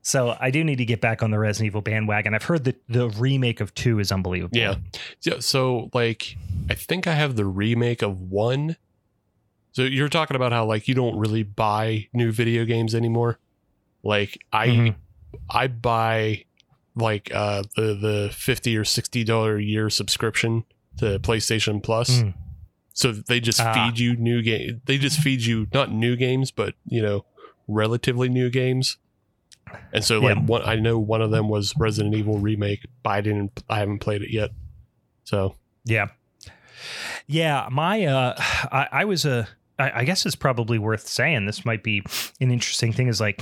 So I do need to get back on the Resident Evil bandwagon. I've heard that the remake of two is unbelievable. yeah. So, so like, I think I have the remake of one. So you're talking about how like you don't really buy new video games anymore. Like I, Mhm. I buy like uh the the fifty or sixty dollar a year subscription to PlayStation Plus. Mm. So they just Ah. feed you new game. They just feed you not new games, but you know, relatively new games. And so, like, Yeah. one I know one of them was Resident Evil remake, but I didn't. I haven't played it yet. So Yeah. Yeah, my uh I, I was a I, I guess it's probably worth saying this might be an interesting thing is like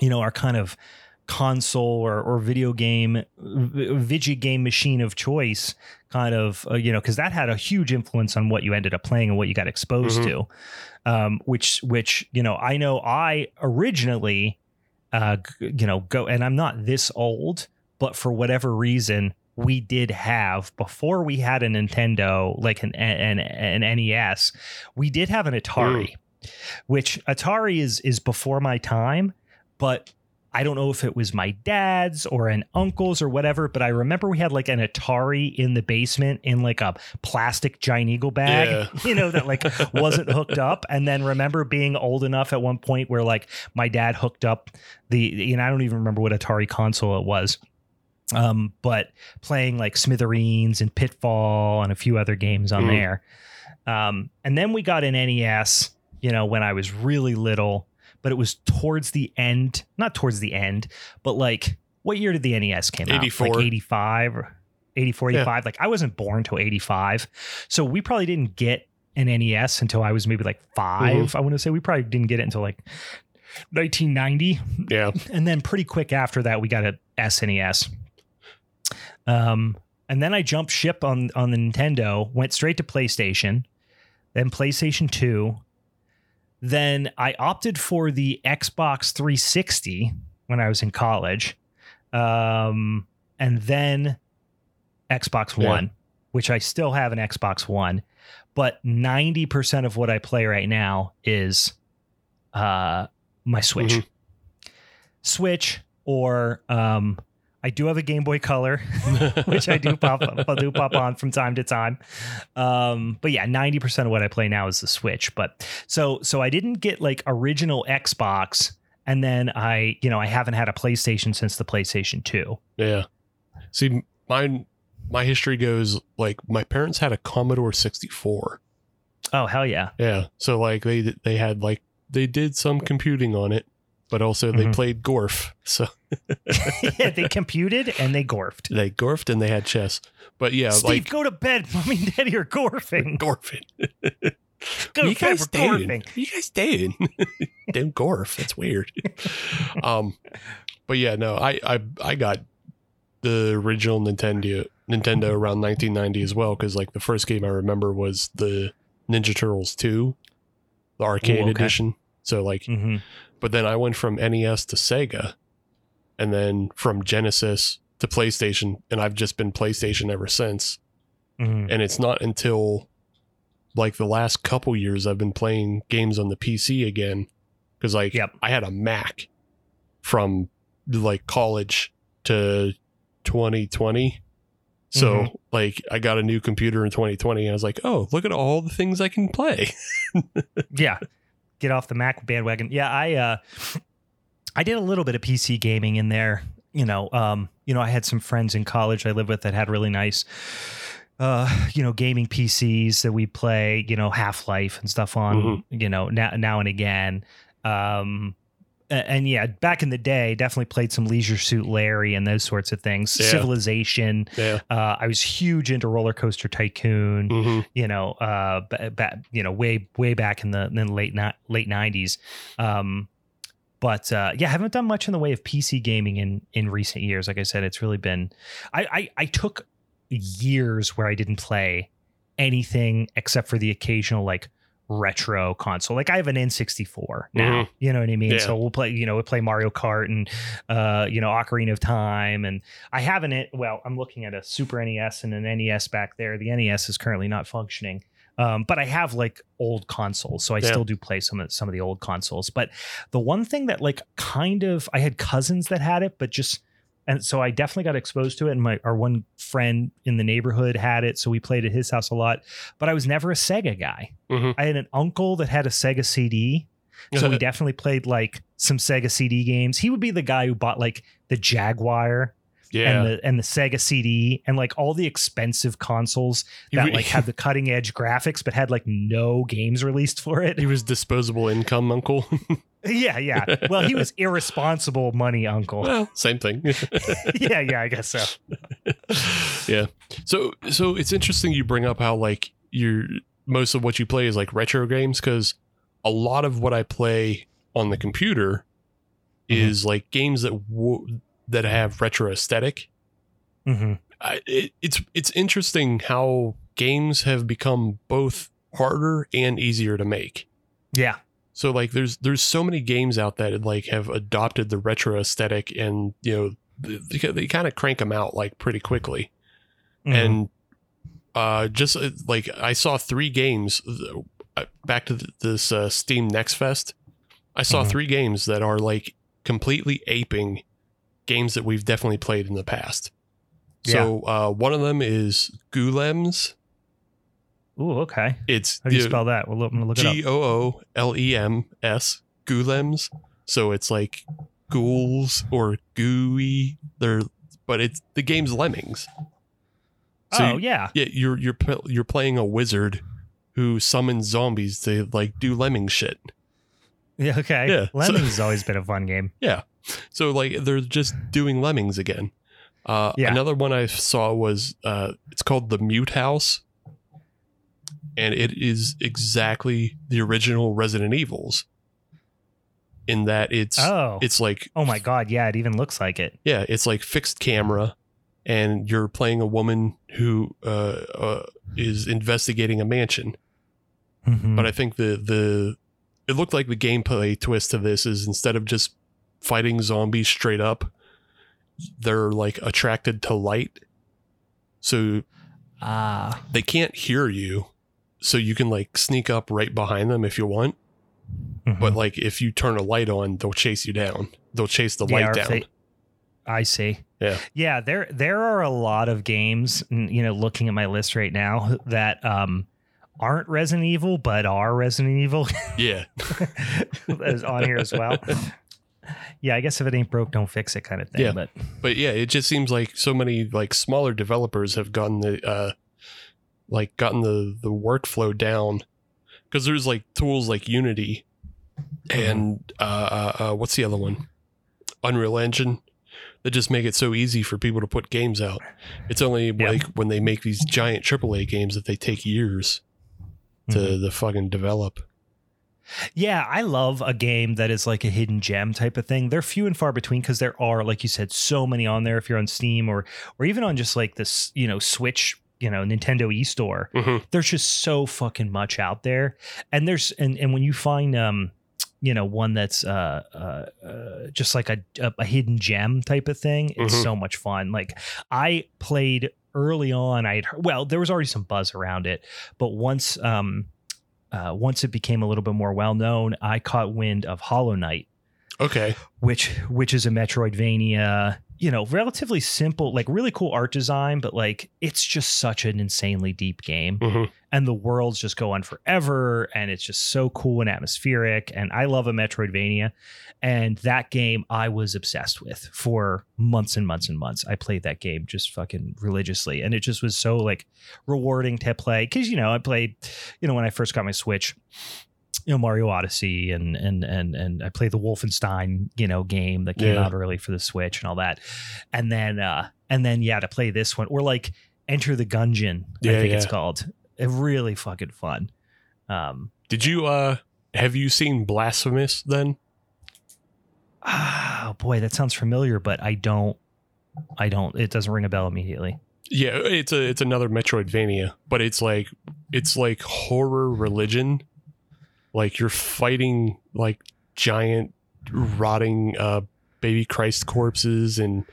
you know our kind of console or, or video game video game machine of choice kind of uh, you know because that had a huge influence on what you ended up playing and what you got exposed Mhm. to um which which you know i know i originally uh you know go and i'm not this old but for whatever reason we did have before we had a Nintendo like an an, an NES we did have an Atari hmm. which Atari is is before my time but I don't know if it was my dad's or an uncle's or whatever, but I remember we had like an Atari in the basement in like a plastic giant eagle bag, Yeah. you know, that like wasn't hooked up. And then remember being old enough at one point where like my dad hooked up the, you know, I don't even remember what Atari console it was. Um, but playing like Smithereens and Pitfall and a few other games on Mhm. there. Um, and then we got an NES, you know, when I was really little, but it was towards the end, not towards the end, but like what year did the NES came out? 84. Like 85 or 84, Yeah. 85. Like I wasn't born till 85. So we probably didn't get an NES until I was maybe like 5 Mm-hmm. I want to say we probably didn't get it until like 1990 Yeah. and then pretty quick after that we got a SNES. Um, and then I jumped ship on on the Nintendo, went straight to PlayStation, then PlayStation Two. Then I opted for the Xbox 360 when I was in college, um, and then Xbox Yeah. One, which I still have an Xbox One, but 90% of what I play right now is uh, my Switch. Mhm. Switch or um I do have a Game Boy Color, which I do pop I do pop on from time to time. Um, but yeah, 90% of what I play now is the Switch. But so so I didn't get like original Xbox and then I, you know, I haven't had a PlayStation since the PlayStation 2. Yeah. See, mine, my history goes like my parents had a Commodore 64. Oh, hell yeah. Yeah. So like they they had like they did some computing on it, but also they Mhm. played Gorf. So yeah, they computed and they gorfed. they Gorfed and they had chess. But yeah, Steve, like go to bed. Mommy and Daddy are gorfing. Gorfing. Go you guys gorfing. You guys doing? Don't Gorf. That's weird. um, but yeah, no, I I I got the original Nintendo Nintendo around 1990 as well because like the first game I remember was the Ninja Turtles 2, the arcade okay. edition. So like, hmm but then I went from NES to Sega, and then from Genesis to PlayStation, and I've just been PlayStation ever since. hmm And it's not until like the last couple years I've been playing games on the PC again because like Yep. I had a Mac from like college to 2020. So Mhm. like I got a new computer in 2020 and I was like, "Oh, look at all the things I can play." yeah get off the mac bandwagon. Yeah i uh i did a little bit of pc gaming in there you know um you know i had some friends in college i lived with that had really nice uh you know gaming pcs that we play you know half-life and stuff on you know now now and again. Um and yeah, back in the day, definitely played some Leisure Suit Larry and those sorts of things. Yeah. Civilization. Yeah. Uh, I was huge into Roller Coaster Tycoon hmm you know, uh, ba- ba- you know, way way back in the in the late ni- late nineties. Um, but uh, yeah, I haven't done much in the way of PC gaming in in recent years. Like I said, it's really been. I I, I took years where I didn't play anything except for the occasional like retro console. Like I have an N64 now. You know what I mean? Yeah. So we'll play, you know, we'll play Mario Kart and uh, you know, Ocarina of Time and I have an it well, I'm looking at a Super NES and an NES back there. The NES is currently not functioning. Um, but I have like old consoles, so I Yeah. still do play some of some of the old consoles. But the one thing that like kind of I had cousins that had it, but just and so I definitely got exposed to it. And my our one friend in the neighborhood had it, so we played at his house a lot. But I was never a Sega guy. Mhm. I had an uncle that had a Sega CD, so we definitely played like some Sega CD games. He would be the guy who bought like the Jaguar Yeah. and the and the Sega CD and like all the expensive consoles that like had the cutting edge graphics but had like no games released for it. he was disposable income uncle. yeah, yeah. Well, he was irresponsible money uncle. well, same thing. yeah, yeah, I guess so. yeah. So so it's interesting you bring up how like your most of what you play is like retro games because a lot of what I play on the computer Mhm. is like games that w- that have retro aesthetic. hmm I, it, it's it's interesting how games have become both harder and easier to make. Yeah. So like there's there's so many games out that like have adopted the retro aesthetic and you know they, they kind of crank them out like pretty quickly Mhm. and uh just uh, like i saw three games uh, back to th- this uh, steam next fest i saw Mhm. three games that are like completely aping games that we've definitely played in the past. So uh, one of them is Goolems. Ooh, okay. It's How do you the- spell that? We'll look, look it up. G O O L E M S. Goolems. So it's like ghouls or gooey. They're but it's the game's lemmings. So oh you- yeah. Yeah, you're you're you're playing a wizard who summons zombies to like do lemming shit. Yeah. Okay. Yeah, Lemmings has always been a fun game. Yeah. So like they're just doing lemmings again. Uh, Yeah. Another one I saw was uh, it's called the Mute House, and it is exactly the original Resident Evils. In that it's Oh. it's like oh my god. Yeah. It even looks like it. yeah it's like fixed camera, and you're playing a woman who uh, uh, is investigating a mansion. Mhm. But I think the the it looked like the gameplay twist to this is instead of just fighting zombies straight up, they're like attracted to light. So Ah. they can't hear you. So you can like sneak up right behind them if you want. Mhm. But like if you turn a light on, they'll chase you down. They'll chase the Yeah, light down. they- I see. Yeah. Yeah, there there are a lot of games, you know, looking at my list right now that um aren't Resident Evil but are Resident Evil yeah. is on here as well. Yeah, I guess if it ain't broke, don't fix it kind of thing. Yeah. But But yeah, it just seems like so many like smaller developers have gotten the uh like gotten the the workflow down because there's like tools like Unity and uh, uh, uh what's the other one? Unreal Engine that just make it so easy for people to put games out. It's only Yeah. like when they make these giant AAA games that they take years to Mhm. the fucking develop. Yeah, I love a game that is like a hidden gem type of thing. They're few and far between because there are, like you said, so many on there. If you're on Steam or or even on just like this, you know, Switch, you know, Nintendo eStore, Mhm. there's just so fucking much out there. And there's and and when you find um, you know, one that's uh uh, uh just like a, a hidden gem type of thing, it's Mhm. so much fun. Like I played early on, I had heard, well, there was already some buzz around it, but once um uh, once it became a little bit more well known, I caught wind of Hollow Knight, Okay. which which is a Metroidvania. You know, relatively simple, like really cool art design, but like it's just such an insanely deep game, Mhm. and the worlds just go on forever, and it's just so cool and atmospheric. And I love a Metroidvania, and that game I was obsessed with for months and months and months. I played that game just fucking religiously, and it just was so like rewarding to play because you know I played, you know, when I first got my Switch, you know Mario Odyssey and and and and I played the Wolfenstein you know game that came Yeah. out early for the Switch and all that, and then uh and then yeah to play this one or like Enter the Gungeon I Yeah, think it's called. It really fucking fun. Um, Did you uh have you seen Blasphemous then? oh boy, that sounds familiar, but I don't. I don't. It doesn't ring a bell immediately. Yeah, it's a it's another Metroidvania, but it's like it's like horror religion. Like you're fighting like giant rotting uh baby Christ corpses and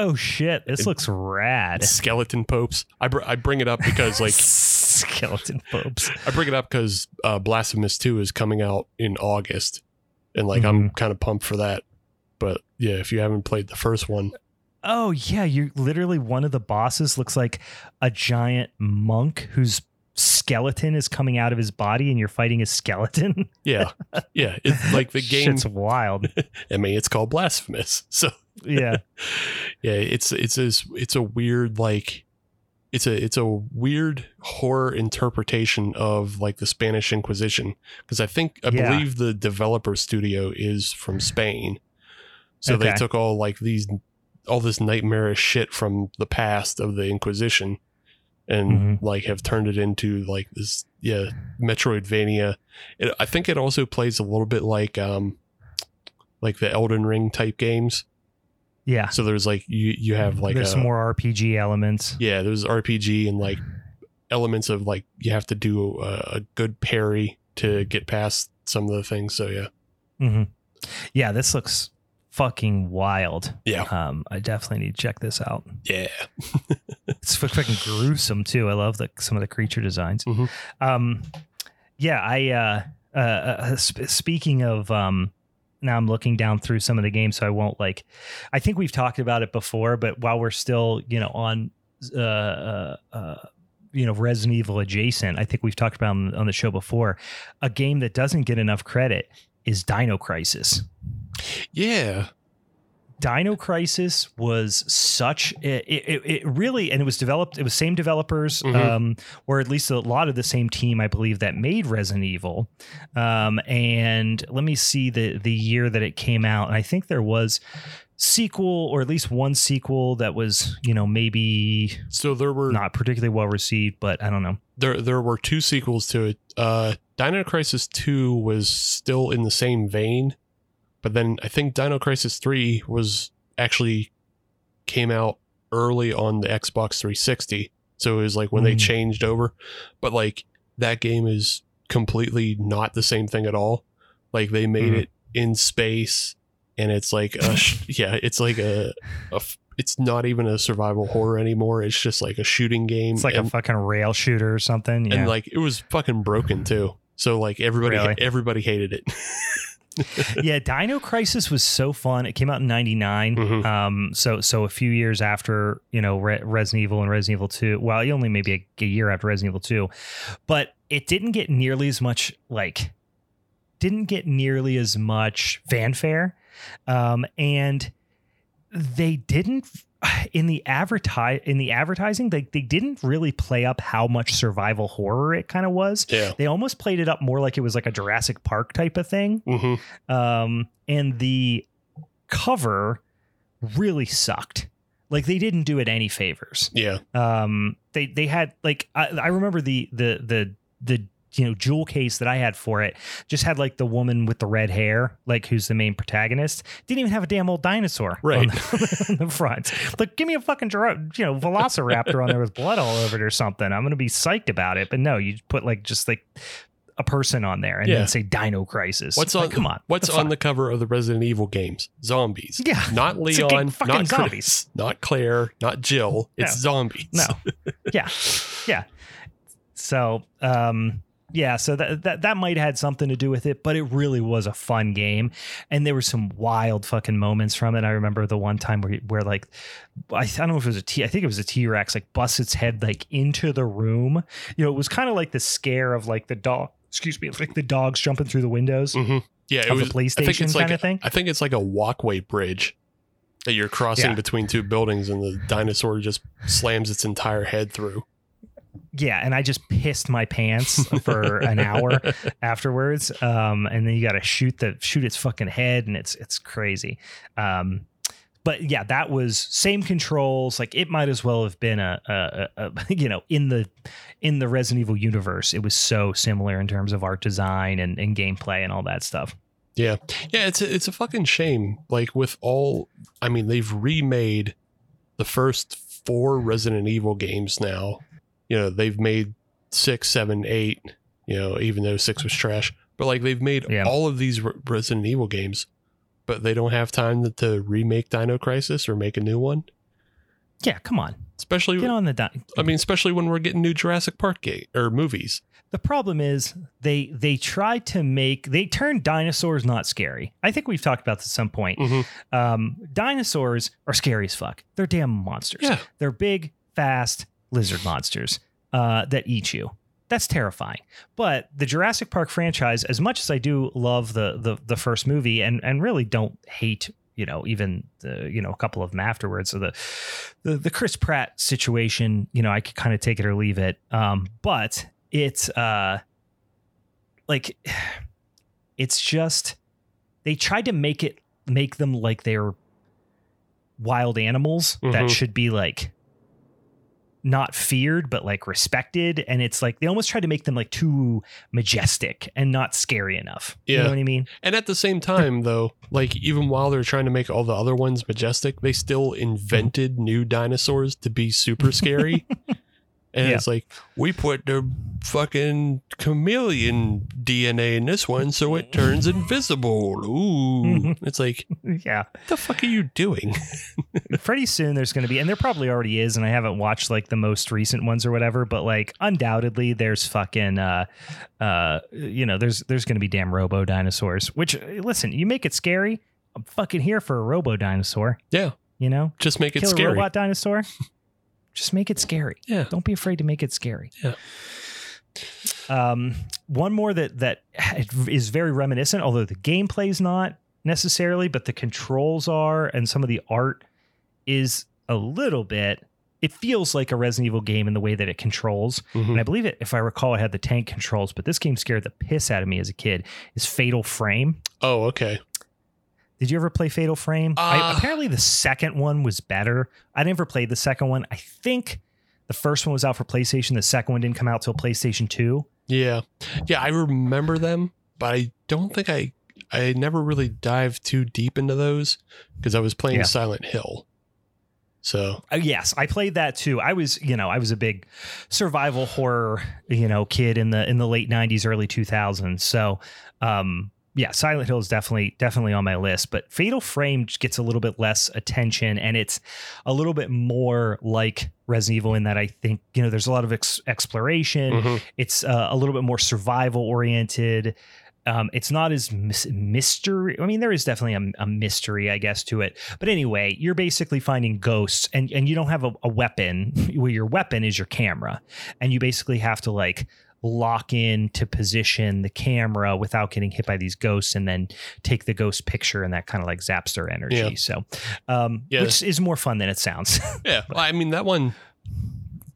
Oh shit! This looks rad. skeleton popes. I br- I bring it up because like skeleton popes. I bring it up because uh, Blasphemous Two is coming out in August, and like I'm kind of pumped for that. But yeah, if you haven't played the first one, Oh yeah, you literally one of the bosses looks like a giant monk whose skeleton is coming out of his body, and you're fighting a skeleton. yeah, yeah, it's like the game. Shit's wild. I mean, it's called Blasphemous, so Yeah. yeah it's it's this it's a weird like it's a it's a weird horror interpretation of like the Spanish Inquisition because I think I Yeah. believe the developer studio is from Spain, so they took all like these all this nightmarish shit from the past of the Inquisition and Mhm. like have turned it into like this yeah Metroidvania. It, I think it also plays a little bit like um like the Elden Ring type games. Yeah. So there's like you you have like There's a, some more RPG elements. yeah there's RPG and like elements of like you have to do a, a good parry to get past some of the things. So yeah, mm-hmm. Yeah, this looks fucking wild. Yeah. Um, I definitely need to check this out. yeah, It's fucking gruesome too. I love the some of the creature designs. Mhm. Um, yeah, I uh, uh, uh sp- speaking of um, now I'm looking down through some of the games, so I won't like. I think we've talked about it before, but while we're still, you know, on, uh, uh, uh you know, Resident Evil adjacent, I think we've talked about on, on the show before. A game that doesn't get enough credit is Dino Crisis. Yeah. Dino Crisis was such it, it, it, really and it was developed it was same developers Mhm. um or at least a lot of the same team I believe that made Resident Evil um and let me see the the year that it came out and I think there was sequel or at least one sequel that was you know maybe So there were not particularly well received but I don't know there there were two sequels to it. Uh Dino Crisis 2 was still in the same vein, but then I think Dino Crisis 3 was actually came out early on the Xbox 360. So it was like when they Mm. changed over. But like that game is completely not the same thing at all. Like they made Mhm. it in space and it's like a sh- yeah, it's like a, a f- it's not even a survival horror anymore. It's just like a shooting game. it's like and, a fucking rail shooter or something yeah and like it was fucking broken too. So like everybody Really? everybody hated it. yeah, Dino Crisis was so fun. It came out in '99, Mhm. um, so so a few years after you know Re- Resident Evil and Resident Evil Two. Well, only maybe a, a year after Resident Evil Two, but it didn't get nearly as much like didn't get nearly as much fanfare, um, and they didn't in the advertise in the advertising they, they didn't really play up how much survival horror it kind of was yeah. they almost played it up more like it was like a Jurassic Park type of thing. hmm Um, and the cover really sucked. Like they didn't do it any favors. Yeah. Um, they they had like I, I remember the the the the you know jewel case that I had for it just had like the woman with the red hair, like who's the main protagonist. Didn't even have a damn old dinosaur Right. on the, on the front. Like, give me a fucking you know Velociraptor on there with blood all over it or something. I'm gonna be psyched about it. But no, you put like just like a person on there and Yeah. then say Dino Crisis. What's Like, on Come on, What's the on the cover of the Resident Evil games? Zombies. Yeah, Not Leon, not zombies. Chris, not Claire, not Jill. It's No. zombies. No. yeah, yeah. So, um, yeah, so that, that that might have had something to do with it, but it really was a fun game, and there were some wild fucking moments from it. I remember the one time where where like I, I don't know if it was a T, I think it was a T Rex, like busts its head like into the room. You know, it was kind of like the scare of like the dog. Excuse me, like the dogs jumping through the windows hmm Yeah, it of was. the I think PlayStation it's kind like of thing. I think it's like a walkway bridge that you're crossing Yeah. between two buildings, and the dinosaur just slams its entire head through. Yeah, and I just pissed my pants for an hour afterwards. Um, and then you got to shoot the shoot its fucking head, and it's it's crazy. Um, but yeah, that was same controls. Like it might as well have been a, a, a, a you know in the in the Resident Evil universe. It was so similar in terms of art design and, and gameplay and all that stuff. Yeah, yeah, it's a, it's a fucking shame. Like with all, I mean, they've remade the first four Resident Evil games now. You know, they've made six, seven, eight. You know, even though six was trash, but like they've made Yeah. all of these Resident Evil games, but they don't have time to, to remake Dino Crisis or make a new one. Yeah, come on, Especially, get on the. Di- I mean, especially when we're getting new Jurassic Park game or movies. the problem is they they try to make they turn dinosaurs not scary. I think we've talked about this at some point. Mhm. Um, dinosaurs are scary as fuck. They're damn monsters. Yeah, They're big, fast lizard monsters uh, that eat you. That's terrifying. But the Jurassic Park franchise, as much as I do love the the, the first movie and and really don't hate you know even the you know a couple of them afterwards so the the, the chris pratt situation you know i could kind of take it or leave it um but it's uh like it's just they tried to make it make them like they're wild animals that Mhm. should be like not feared but like respected and it's like they almost try to make them like too majestic and not scary enough yeah. you know what i mean And at the same time, though, like even while they're trying to make all the other ones majestic, they still invented new dinosaurs to be super scary. and Yeah. it's like we put the fucking chameleon DNA in this one, so it turns invisible. Ooh. It's like, yeah. what the fuck are you doing? Pretty soon there's going to be, and there probably already is, and I haven't watched like the most recent ones or whatever, but like undoubtedly there's fucking, uh, uh, you know, there's there's going to be damn robo dinosaurs. Which listen, you make it scary. I'm fucking here for a robo dinosaur. Yeah. You know, Just make it kill a scary. robot dinosaur. Just make it scary. Yeah. Don't be afraid to make it scary. Yeah. Um, one more that that is very reminiscent, although the gameplay's not necessarily, but the controls are, and some of the art is a little bit. It feels like a Resident Evil game in the way that it controls, Mhm. and I believe it. If I recall, it had the tank controls, but this game scared the piss out of me as a kid. Is Fatal Frame? Oh, okay. Did you ever play Fatal Frame? I, Uh, apparently, the second one was better. I never played the second one. I think the first one was out for PlayStation. The second one didn't come out till PlayStation Two. Yeah. Yeah, I remember them, but I don't think I I never really dived too deep into those because I was playing Yeah. Silent Hill. So, Uh, yes, I played that too. I was, you know, I was a big survival horror, you know, kid in the in the late '90s, early 2000s. So, um, yeah, Silent Hill is definitely definitely on my list. But Fatal Frame gets a little bit less attention, and it's a little bit more like Resident Evil in that I think you know there's a lot of ex- exploration. mhm. It's uh, a little bit more survival oriented. Um, it's not as mis- mystery. I mean, there is definitely a, a mystery, I guess, to it. But anyway, you're basically finding ghosts, and and you don't have a, a weapon. Well, your weapon is your camera, and you basically have to like lock in to position the camera without getting hit by these ghosts, and then take the ghost picture, and that kind of like zaps their energy. Yeah. So, um, Yeah. which is more fun than it sounds. yeah. Well, I mean, that one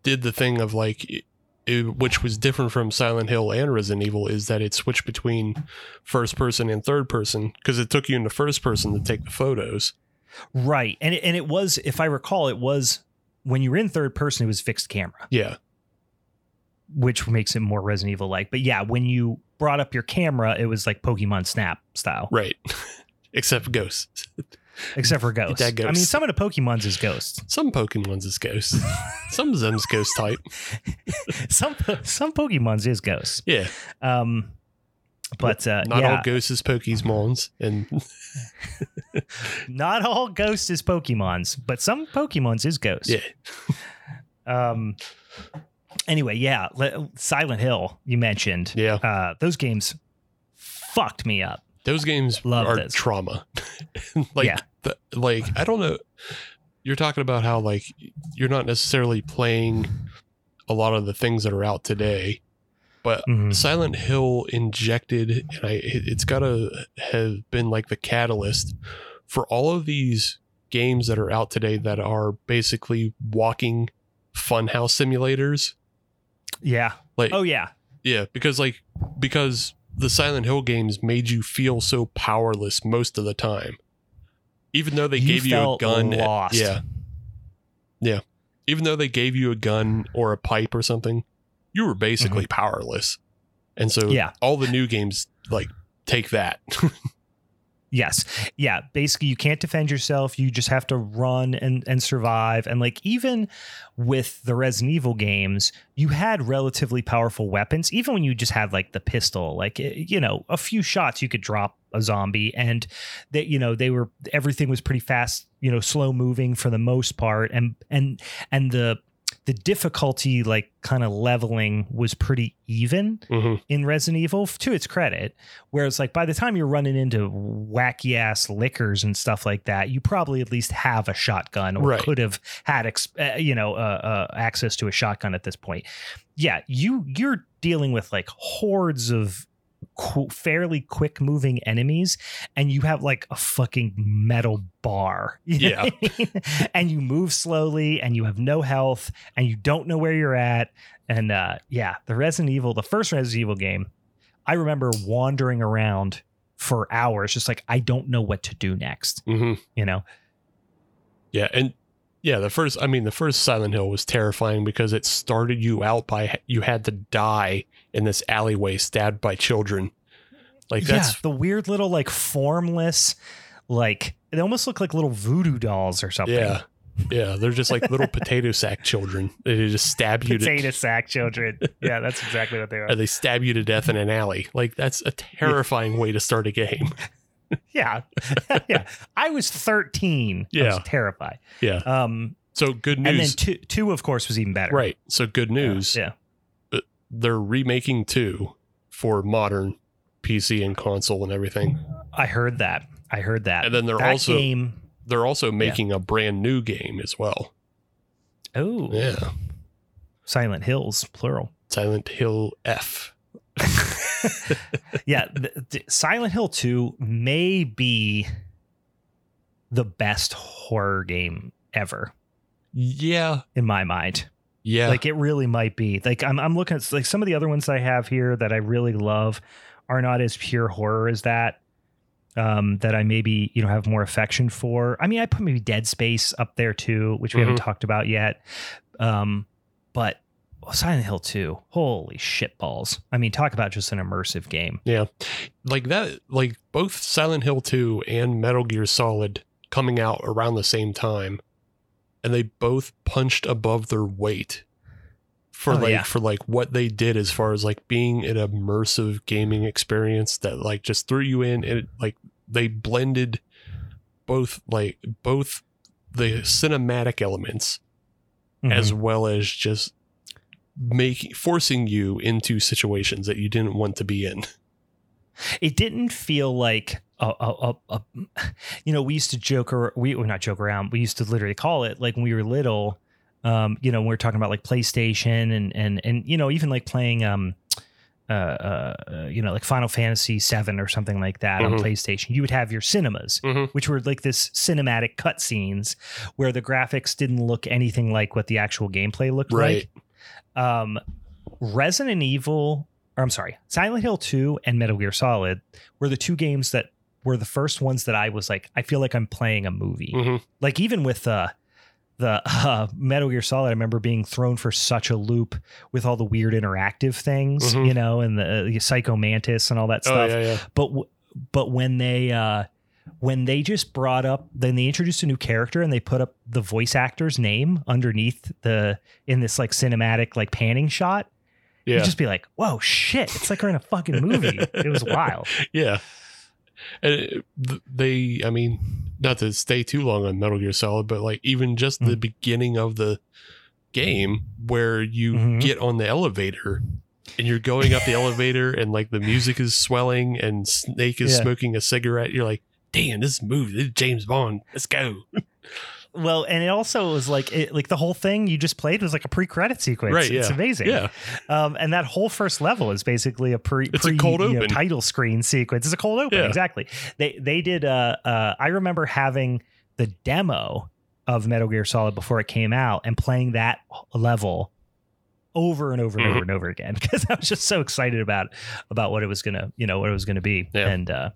did the thing of like, it, it- which was different from Silent Hill and Resident Evil, is that it switched between first person and third person because it took you into first person to take the photos. right, and it, and it was, if I recall, it was when you were in third person, it was fixed camera. Yeah. Which makes it more Resident Evil like. But yeah, when you brought up your camera, it was like Pokemon Snap style, Right. Except ghosts. except for ghosts. that ghost. I mean, some of the Pokemons is ghosts. Some Pokemon's is ghosts. Some of them's ghost type. some some Pokemons is ghosts. Yeah. Um, but uh, Not yeah, all ghosts is Pokemons. And not all ghosts is Pokemons, but some Pokemons is ghosts. yeah. Um. Anyway, yeah, le- Silent Hill you mentioned. Yeah. Uh, those games fucked me up. Those games Love are those. trauma. like, Yeah. the, like I don't know. You're talking about how like you're not necessarily playing a lot of the things that are out today, but Mhm. Silent Hill injected, and I it, it's got to have been like the catalyst for all of these games that are out today that are basically walking funhouse simulators. Yeah. Like, Oh yeah. yeah, because like because the Silent Hill games made you feel so powerless most of the time. Even though they You gave you a gun lost. yeah. Yeah. Even though they gave you a gun or a pipe or something, you were basically powerless. And so Mm-hmm. Yeah. all the new games like take that. Yes. Yeah. Basically, you can't defend yourself. You just have to run and, and survive. And like, even with the Resident Evil games, you had relatively powerful weapons. Even when you just had like the pistol, like, eh, you know, a few shots, you could drop a zombie. And that, you know, they were, everything was pretty fast, you know, slow moving for the most part. And, and, and the, the difficulty, like kind of leveling, was pretty even Mhm. in Resident Evil to its credit. Whereas, like, by the time you're running into wacky ass lickers and stuff like that, you probably at least have a shotgun or Right. could have had, ex- uh, you know, uh, uh, access to a shotgun at this point. Yeah, you you're dealing with like hordes of qu- fairly quick moving enemies, and you have like a fucking metal bar. Yeah. I mean? and you move slowly, and you have no health, and you don't know where you're at. And uh, yeah, the Resident Evil, the first Resident Evil game, I remember wandering around for hours, just like I don't know what to do next. Mhm. You know, Yeah, and yeah, the first I mean the first Silent Hill was terrifying because it started you out by you had to die in this alleyway stabbed by children. Like yeah, that's the weird little like formless, like they almost look like little voodoo dolls or something. yeah. Yeah, they're just like little potato sack children. They just stab you Potato to sack children. Yeah, that's exactly what they are. they stab you to death in an alley. Like that's a terrifying way to start a game. Yeah, yeah. I was 13. I Yeah. was terrified. Yeah. Um, So good news. and then two, two, of course, was even better. right. So good news. Yeah. They're remaking two for modern PC and console and everything. I heard that. I heard that. And then they're that also game. they're also making a brand new game as well. Oh, Yeah. Silent Hills, plural. Silent Hill F. yeah, th- th- Silent Hill 2 may be the best horror game ever Yeah. in my mind. Yeah. Like it really might be. Like I'm I'm looking at like some of the other ones I have here that I really love are not as pure horror as that. Um, that I maybe you know have more affection for. I mean, I put maybe Dead Space up there too, which we haven't Mm-hmm. talked about yet. Um, but Silent Hill 2, holy shit balls! I mean, talk about just an immersive game. Yeah. Like that like both Silent Hill 2 and Metal Gear Solid coming out around the same time and they both punched above their weight for Oh, like yeah. for like what they did as far as like being an immersive gaming experience that like just threw you in and it, like they blended both like both the cinematic elements as Mhm. well as just making forcing you into situations that you didn't want to be in. it didn't feel like a, a, a, you know we used to joke or we well, not joke around we used to literally call it like when we were little um you know we were talking about like playstation and and and you know even like playing um uh, uh you know like final fantasy 7 or something like that on Mhm. playstation you would have your cinemas Mhm. which were like this cinematic cutscenes where the graphics didn't look anything like what the actual gameplay looked Right. like um Resident Evil or I'm sorry, Silent Hill 2 and Metal Gear Solid were the two games that were the first ones that I was like, I feel like I'm playing a movie. Mhm. Like even with uh the uh, Metal Gear Solid, I remember being thrown for such a loop with all the weird interactive things, Mhm. you know, and the, the Psycho Mantis and all that Oh stuff. yeah, yeah. But w- but when they uh, when they just brought up, then they introduced a new character and they put up the voice actor's name underneath the in this like cinematic like panning shot. Yeah. You'd just be like, "Whoa, shit! It's like we're in a fucking movie." it was wild. yeah. And it- they, I mean, not to stay too long on Metal Gear Solid, but like even just the Mhm. beginning of the game where you Mhm. get on the elevator and you're going up the elevator and like the music is swelling and Snake is Yeah. smoking a cigarette. You're like, damn, this is a movie. This is James Bond. Let's go. Well, and it also was like it, like the whole thing you just played was like a pre-credit sequence. Right, It's yeah. amazing. Yeah. Um, and that whole first level is basically a pre, It's a pre cold you know, title screen sequence. It's a cold open, Yeah. exactly. They they did. Uh, uh, I remember having the demo of Metal Gear Solid before it came out and playing that level over and over and Mhm. over and over again because I was just so excited about about what it was gonna you know what it was gonna be. Yeah. And uh,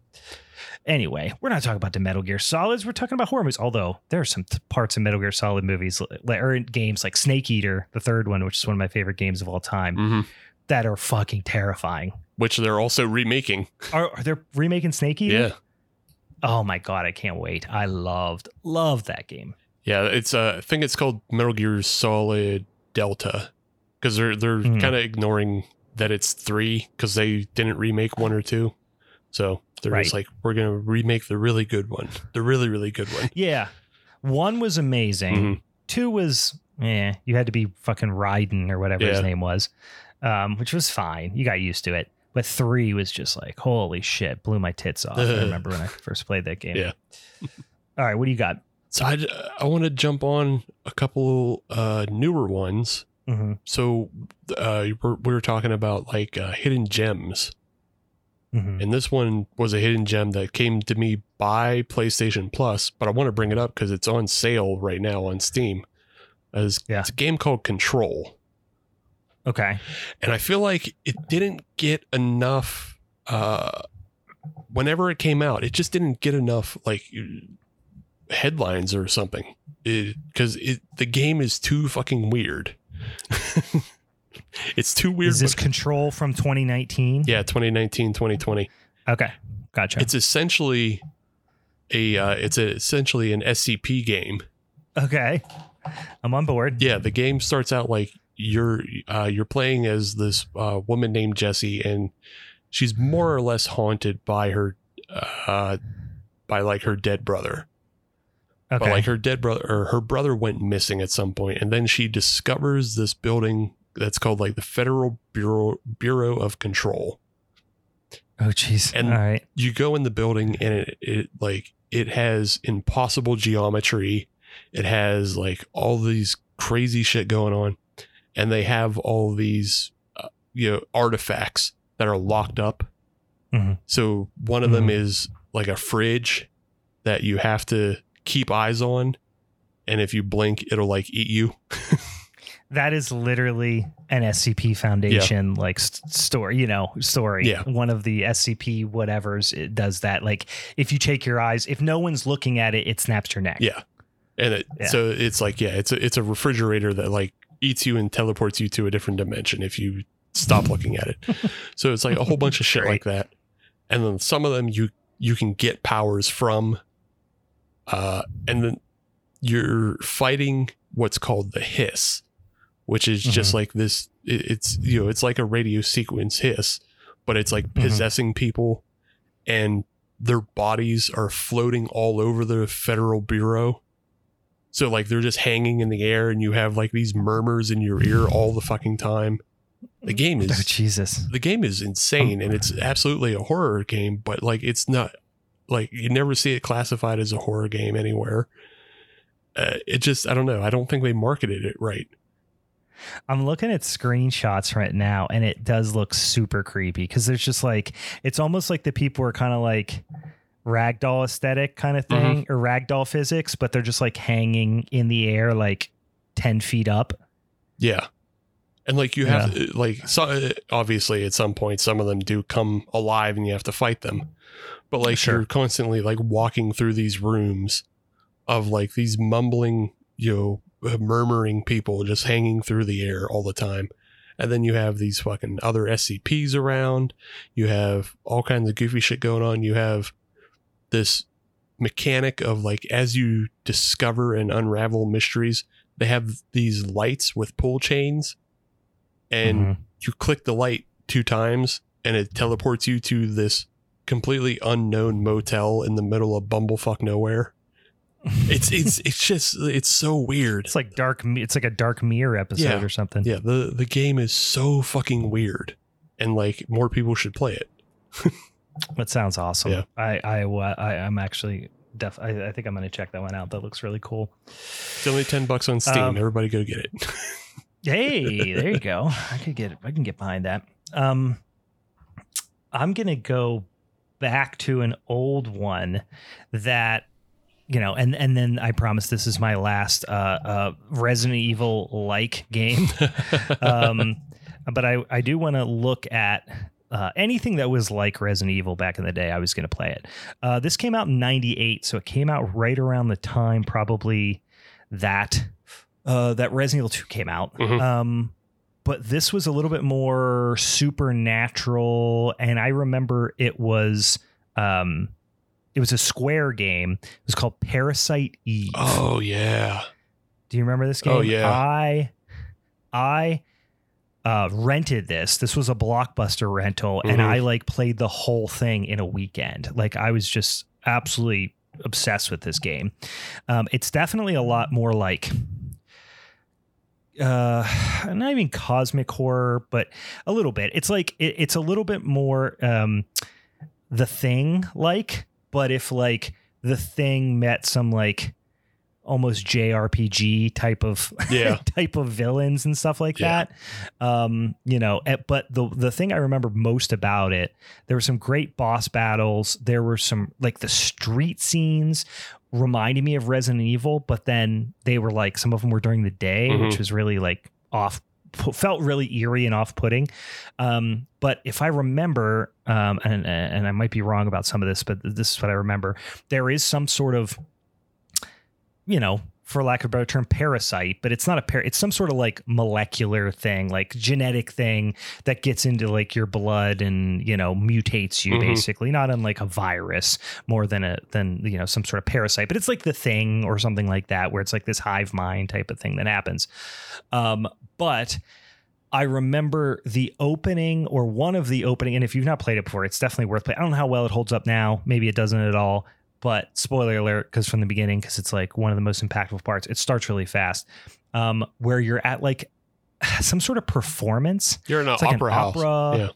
anyway, we're not talking about the Metal Gear Solids. We're talking about horror movies. Although there are some t- parts of Metal Gear Solid movies or in games like Snake Eater, the third one, which is one of my favorite games of all time, hmm that are fucking terrifying. Which they're also remaking. Are, are they remaking Snake Eater? Yeah. Oh my god, I can't wait. I loved loved that game. Yeah, it's uh, I think it's called Metal Gear Solid Delta because they're they're Mhm. kind of ignoring that it's three because they didn't remake one or two, so they're just like we're gonna remake the really good one, the really really good one. Yeah. One was amazing. Mhm. Two was yeah, you had to be fucking Raiden or whatever his name was. Um, which was fine. You got used to it. But three was just like, holy shit, blew my tits off. I remember when I first played that game. Yeah. All right, what do you got? So I I want to jump on a couple uh, newer ones. Mm-hmm. So uh, we're, we were talking about like uh, hidden gems, Mm-hmm. and this one was a hidden gem that came to me by PlayStation Plus. But I want to bring it up because it's on sale right now on Steam. As Yeah. it's a game called Control. Okay. and I feel like it didn't get enough. Uh, whenever it came out, it just didn't get enough like headlines or something. Because it, the game is too fucking weird. it's too weird. Is this but- Control from 2019? yeah, 2019, 2020. Okay. Gotcha. It's essentially a. Uh, it's a, essentially an SCP game Okay. I'm on board. Yeah, the game starts out like you're uh, you're playing as this uh, woman named Jesse, and she's more or less haunted by her uh, by like her dead brother. Okay. But like her dead brother or her brother went missing at some point, and then she discovers this building that's called like the Federal Bureau Bureau of Control. oh, jeez. and- All right. You go in the building, and it, it like it has impossible geometry. It has like all these crazy shit going on, and they have all these uh, you know artifacts that are locked up. Mhm. So one of them Mhm. is like a fridge that you have to keep eyes on, and if you blink, it'll like eat you. That is literally an SCP Foundation like st- story, you know, story. Yeah. One of the SCP whatevers it does that. Like if you take your eyes, if no one's looking at it, it snaps your neck. Yeah, and it, Yeah. so it's like yeah, it's a it's a refrigerator that like eats you and teleports you to a different dimension if you stop looking at it. So it's like a whole bunch of shit like that, and then some of them you you can get powers from, uh, and then you're fighting what's called the hiss, which is just Mhm. like this. It, it's you know it's like a radio sequence hiss, but it's like Mhm. possessing people, and their bodies are floating all over the federal bureau. So like they're just hanging in the air, and you have like these murmurs in your ear all the fucking time. The game Oh is Jesus. the game is insane, and it's absolutely a horror game, but like it's not like you never see it classified as a horror game anywhere. Uh, it just I don't know. I don't think they marketed it right. I'm looking at screenshots right now and it does look super creepy because there's just like it's almost like the people are kind of like ragdoll aesthetic kind of thing or ragdoll physics, but they're just like hanging in the air like 10 feet up. Yeah. And like you have like so obviously at some point some of them do come alive and you have to fight them. But like Sure. you're constantly like walking through these rooms of like these mumbling, you know, uh, murmuring people just hanging through the air all the time. And then you have these fucking other SCPs around. You have all kinds of goofy shit going on. You have this mechanic of like as you discover and unravel mysteries, they have these lights with pull chains and Mhm. you click the light two times and it teleports you to this completely unknown motel in the middle of bumblefuck nowhere. It's it's it's just it's so weird. It's like dark. It's like a dark mirror episode Yeah. or something. Yeah, the the game is so fucking weird, and like more people should play it. That sounds awesome. Yeah. I I I I'm actually def. I, I think I'm gonna check that one out. That looks really cool. It's only ten bucks on Steam. Um, Everybody go get it. Hey, there you go. I could get. I can get behind that. Um, I'm gonna go back to an old one that you know, and and then I promise this is my last uh, uh, Resident Evil like game. um, but I I do want to look at. Uh, anything that was like Resident Evil back in the day, I was going to play it. Uh, this came out in '98, so it came out right around the time probably that uh, that Resident Evil 2 came out. Mhm. Um, but this was a little bit more supernatural, and I remember it was um, it was a Square game. It was called Parasite Eve. oh yeah, Do you remember this game? Oh, yeah. I I uh, rented this. This was a blockbuster rental, and Mhm. I like played the whole thing in a weekend. Like I was just absolutely obsessed with this game. Um, it's definitely a lot more like uh not even cosmic horror but a little bit it's like it, it's a little bit more um the thing like but if like the thing met some like almost JRPG type of Yeah. type of villains and stuff like Yeah. that. Um, you know, eh, but the the thing I remember most about it, there were some great boss battles. There were some like the street scenes reminded me of Resident Evil, but then they were like some of them were during the day, Mhm. which was really like off felt really eerie and off-putting. Um, but if I remember, um, and and I might be wrong about some of this, but this is what I remember. There is some sort of, you know, for lack of a better term, parasite, but it's not a par. It's some sort of like molecular thing, like genetic thing that gets into like your blood and you know mutates you Mhm. basically. Not unlike a virus, more than a than you know some sort of parasite, but it's like the thing or something like that, where it's like this hive mind type of thing that happens. Um, but I remember the opening or one of the opening, and if you've not played it before, it's definitely worth playing. I don't know how well it holds up now. Maybe it doesn't at all. But spoiler alert, because from the beginning, because it's like one of the most impactful parts, it starts really fast. Um, where you're at like some sort of performance. You're in an like opera an house. opera. Yeah.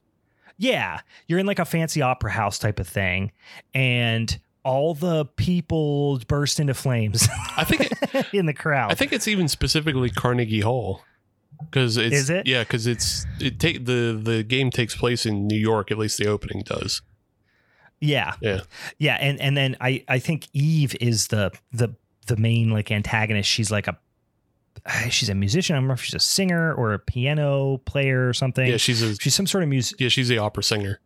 Yeah. You're in like a fancy opera house type of thing. And all the people burst into flames I think in the crowd. I think it's even specifically Carnegie Hall. Because it's Is it? yeah, because it's it take the the game takes place in New York. At least the opening does. Yeah. Yeah. Yeah, and and then I I think Eve is the the the main like antagonist. She's like a she's a musician. I don't remember if she's a singer or a piano player or something. Yeah, she's a she's some sort of music. yeah she's the opera singer.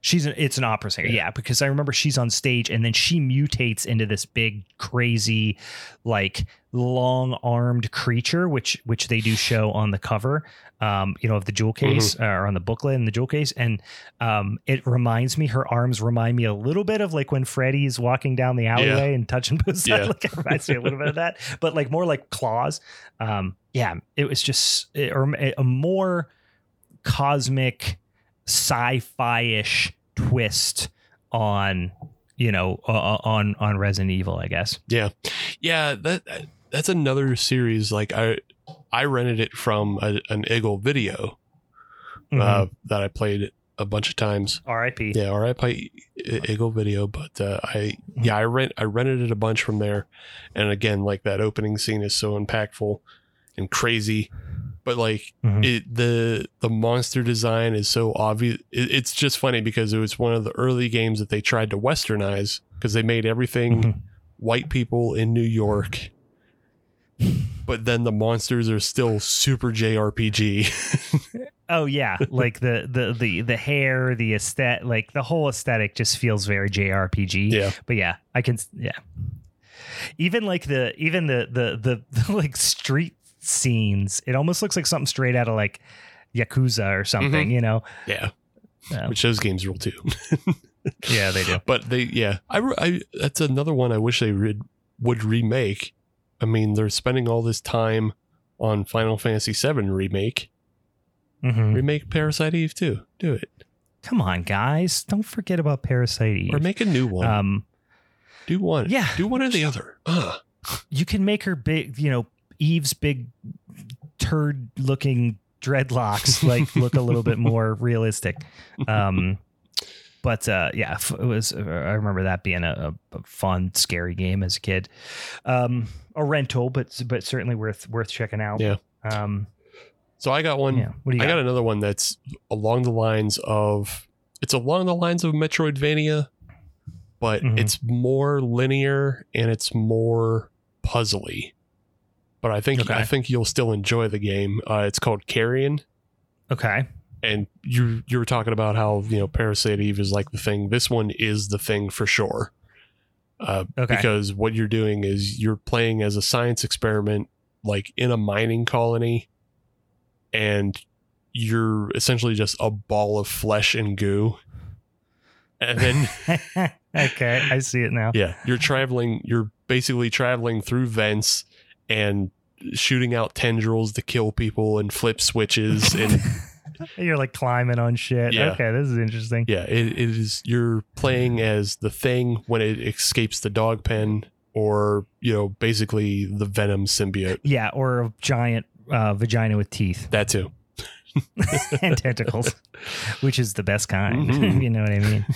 She's an, it's an opera singer. Yeah. Yeah. because I remember she's on stage and then she mutates into this big crazy like long-armed creature which which they do show on the cover um you know of the jewel case uh, or on the booklet in the jewel case and um it reminds me her arms remind me a little bit of like when Freddy's walking down the alleyway and touching sides Yeah. like it reminds me a little bit of that but like more like claws um yeah it was just it, or a more cosmic sci-fi-ish twist on you know uh, on on Resident Evil, I guess. Yeah, yeah. That that's another series. Like I I rented it from a, an Eagle video Mm-hmm. uh, that I played a bunch of times. R.I.P. Yeah, play Eagle video, but uh, I yeah I rent I rented it a bunch from there, and again like that opening scene is so impactful and crazy, but like Mhm. it the the monster design is so obvious. It, it's just funny because it was one of the early games that they tried to westernize because they made everything Mhm. white people in New York. But then the monsters are still super JRPG. Oh yeah, like the the the the hair, the aesthetic, like the whole aesthetic just feels very JRPG. yeah. But yeah, I can yeah. Even like the even the the the, the like street scenes, it almost looks like something straight out of like Yakuza or something, you know. Yeah. Yeah. Which those games rule too. Yeah, they do. But they, yeah, I, I that's another one I wish they would would remake. I mean, they're spending all this time on Final Fantasy VII remake. Mhm. Remake Parasite Eve too. Do it, Come on, guys, don't forget about Parasite Eve. or make a new one. um, do one. yeah. do one or the other. Uh, you can make her big, you know, Eve's big turd looking dreadlocks like look a little bit more realistic. Um, but uh, yeah, it was. I remember that being a, a fun, scary game as a kid. Um, a rental, but but certainly worth worth checking out. Yeah. Um, so I got one. yeah. What do you I got? got another one that's along the lines of it's along the lines of Metroidvania, but Mhm. it's more linear and it's more puzzly. But I think Okay. I think you'll still enjoy the game. Uh, it's called Carrion, okay. and you you were talking about how you know Parasite Eve is like the thing. This one is the thing for sure. Uh, Okay. Because what you're doing is you're playing as a science experiment, like in a mining colony, and you're essentially just a ball of flesh and goo. And then, okay, I see it now. yeah, you're traveling, you're basically traveling through vents and shooting out tendrils to kill people and flip switches. And You're like climbing on shit. Yeah. Okay, this is interesting. yeah, it, it is, you're playing as the thing when it escapes the dog pen or, you know, basically the Venom symbiote. Yeah, or a giant uh, vagina with teeth. That too. and tentacles, which is the best kind. Mhm. you know what I mean?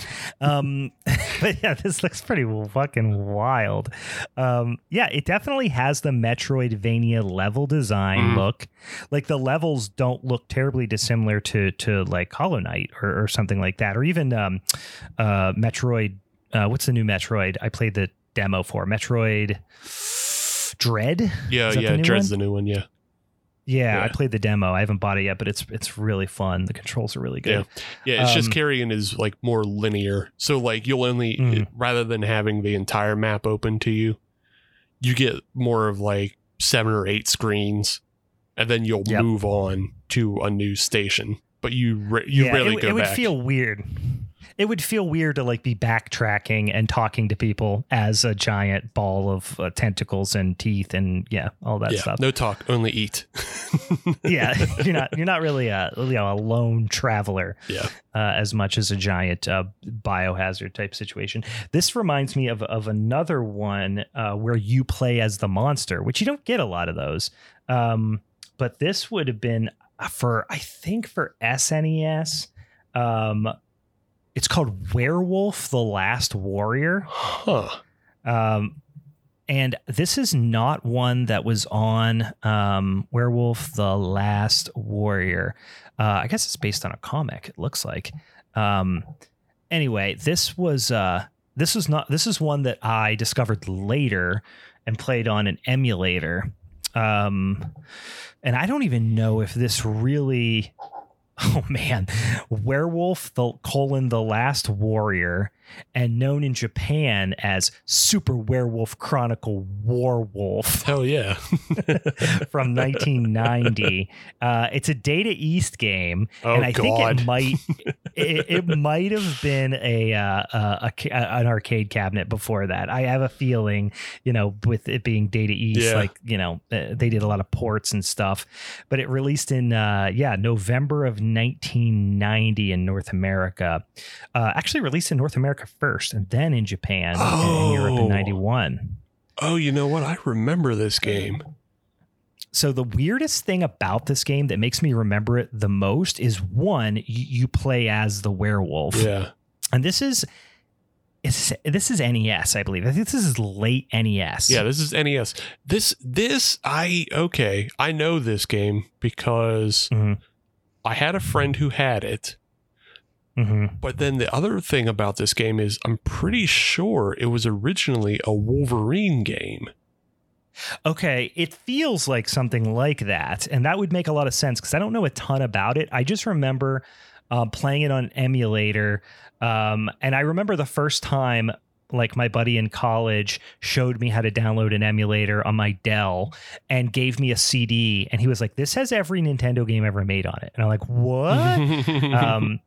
Um, but yeah, this looks pretty fucking wild. Um, yeah, it definitely has the Metroidvania level design Mm. look. Like the levels don't look terribly dissimilar to to like Hollow Knight or, or something like that, or even um, uh, Metroid. Uh, what's the new Metroid? I played the demo for Metroid Dread. Yeah, that the yeah, Dread's one? the new one. Yeah. Yeah, I played the demo. I haven't bought it yet, but it's it's really fun. The controls are really good. Yeah, it's just Um, Carrion is like more linear. So like you'll only Mhm. rather than having the entire map open to you, you get more of like seven or eight screens, and then you'll Yep. move on to a new station. But you re- you Yeah, rarely it, go it would back. feel weird. It would feel weird to like be backtracking and talking to people as a giant ball of uh, tentacles and teeth and yeah, all that yeah, stuff. no talk, only eat. yeah, you're not you're not really a you know a lone traveler. Yeah. uh, as much as a giant uh, biohazard type situation. This reminds me of of another one uh, where you play as the monster, which you don't get a lot of those. Um, but this would have been for I think for SNES. Um, it's called Werewolf: The Last Warrior. Huh. Um, and this is not one that was on um, Werewolf: The Last Warrior. Uh, I guess it's based on a comic. It looks like. Um, anyway, this was uh, this was not this is one that I discovered later and played on an emulator. Um, and I don't even know if this really. Oh man, Werewolf the colon the Last Warrior, and known in Japan as Super Werewolf Chronicle Warwolf Hell yeah. from 1990. Uh, it's a Data East game, Oh and I God. think it might it, it might have been a, uh, a, a an arcade cabinet before that. I have a feeling, you know, with it being Data East, Yeah. like you know, uh, they did a lot of ports and stuff. But it released in uh, yeah November of 1990 in North America. Uh, actually released in North America first, and then in Japan and in Europe Oh. in 91. oh, you know what? I remember this game. So the weirdest thing about this game that makes me remember it the most is one, you play as the werewolf. Yeah. And this is this is NES, I believe. I think this is late NES. Yeah, this is NES. This this I okay. I know this game because Mhm. I had a friend who had it. hmm But then the other thing about this game is I'm pretty sure it was originally a Wolverine game. Okay, it feels like something like that, and that would make a lot of sense because I don't know a ton about it. I just remember uh, playing it on an emulator, um, and I remember the first time, like my buddy in college showed me how to download an emulator on my Dell and gave me a CD, and he was like, "This has every Nintendo game ever made on it," and I'm like, "What?" um,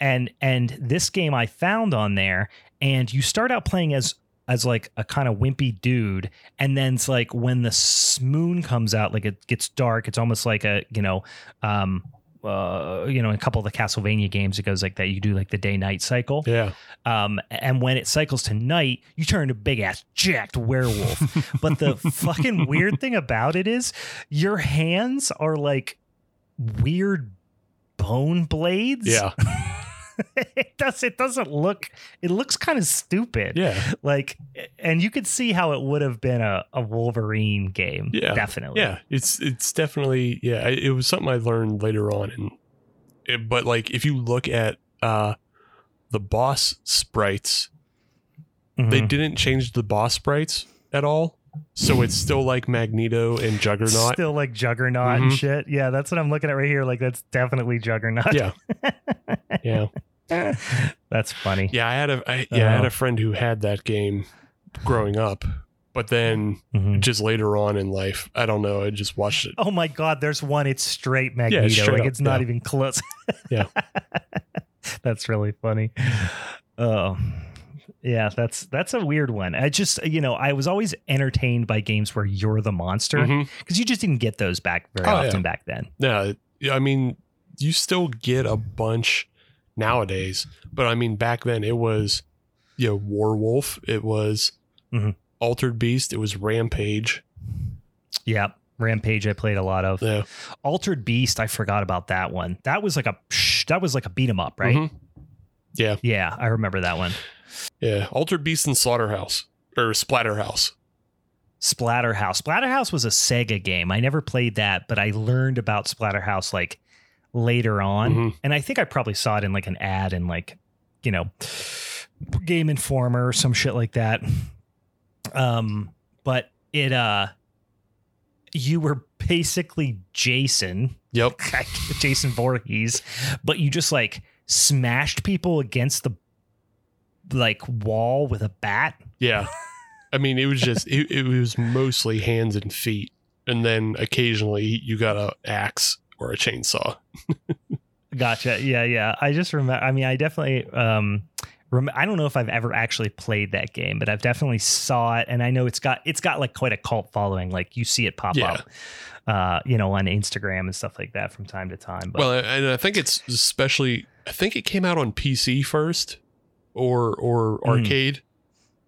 and and this game I found on there, and you start out playing as as like a kind of wimpy dude, and then it's like when the moon comes out, like it gets dark. It's almost like a you know, um, uh, you know, in a couple of the Castlevania games, it goes like that. You do like the day night cycle, yeah. um, and when it cycles to night, you turn into a big ass jacked werewolf. but the fucking weird thing about it is your hands are like weird bone blades. Yeah. it does it doesn't look it looks kind of stupid. Yeah. Like and you could see how it would have been a, a Wolverine game. Yeah. Definitely. Yeah. It's it's definitely yeah, it it was something I learned later on and it, but like if you look at uh the boss sprites, they Mhm. didn't change the boss sprites at all. So it's still like Magneto and Juggernaut. Still like Juggernaut and Mhm. shit. Yeah, that's what I'm looking at right here. Like that's definitely Juggernaut. Yeah. yeah. that's funny. Yeah, I had a I, yeah, I had Oh. a friend who had that game growing up, but then Mhm. just later on in life, I don't know, I just watched it. Oh my god, there's one. It's straight Magneto. straight like up, it's not yeah. even close. Yeah. that's really funny. Oh. Yeah, that's that's a weird one. I just you know, I was always entertained by games where you're the monster because you just didn't get those back very Oh, often yeah. back then. Yeah, yeah, I mean, you still get a bunch nowadays, but I mean, back then it was, you know, Warwolf, it was Mhm. Altered Beast, it was Rampage. Yeah. Rampage I played a lot of. Yeah, Altered Beast, I forgot about that one. That was like a that was like a beat 'em up, right? Mhm. Yeah, Yeah, I remember that one. yeah, Altered Beast and Slaughterhouse or Splatterhouse. Splatterhouse. Splatterhouse was a Sega game. I never played that, but I learned about Splatterhouse like later on. Mhm. And I think I probably saw it in like an ad in like, you know, Game Informer or some shit like that. Um, but it uh you were basically Jason, Yep. Jason Voorhees, but you just like smashed people against the like wall with a bat. Yeah. I mean, it was just it, it was mostly hands and feet, and then occasionally you got a axe or a chainsaw. Gotcha. Yeah, yeah. I just remember. I mean, I definitely. Um, rem- I don't know if I've ever actually played that game, but I've definitely saw it, and I know it's got it's got like quite a cult following. Like you see it pop Yeah. up, uh, you know, on Instagram and stuff like that from time to time. But Well, and I think it's especially. I think it came out on PC first, or or Mm. arcade,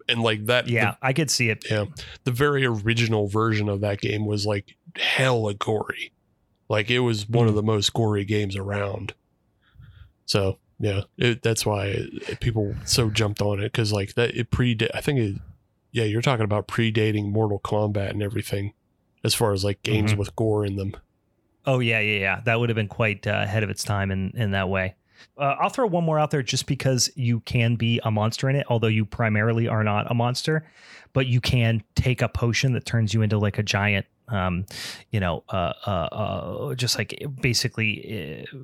and like that. yeah, I could see it. yeah. The very original version of that game was like hella gory. Like it was one of Mm. the most gory games around. So yeah, it, that's why it, people so jumped on it because like that it predate. I think it. Yeah, you're talking about predating Mortal Kombat and everything, as far as like games Mhm. with gore in them. Oh yeah, yeah, yeah. That would have been quite uh, ahead of its time in in that way. Uh, I'll throw one more out there just because you can be a monster in it, although you primarily are not a monster, but you can take a potion that turns you into like a giant, um, you know, uh, uh, uh, just like basically uh,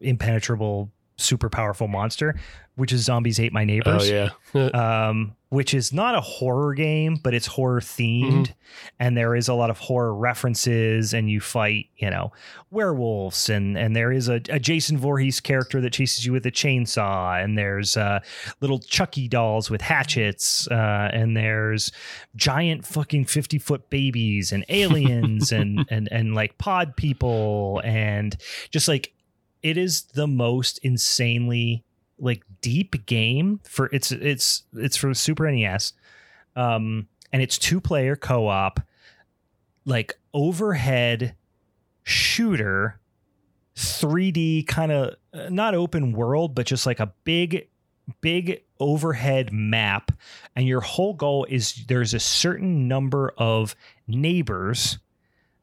impenetrable, super powerful monster, which is Zombies Ate My Oh Neighbors yeah, um, which is not a horror game, but it's horror themed, and there is a lot of horror references. And you fight, you know, werewolves, and and there is a, a Jason Voorhees character that chases you with a chainsaw, and there's uh, little Chucky dolls with hatchets, uh, and there's giant fucking fifty foot babies and aliens and and and like pod people, and just like it is the most insanely like deep game for it's it's it's for Super NES. Um and it's two player co-op like overhead shooter 3D kind of not open world but just like a big big overhead map and your whole goal is there's a certain number of neighbors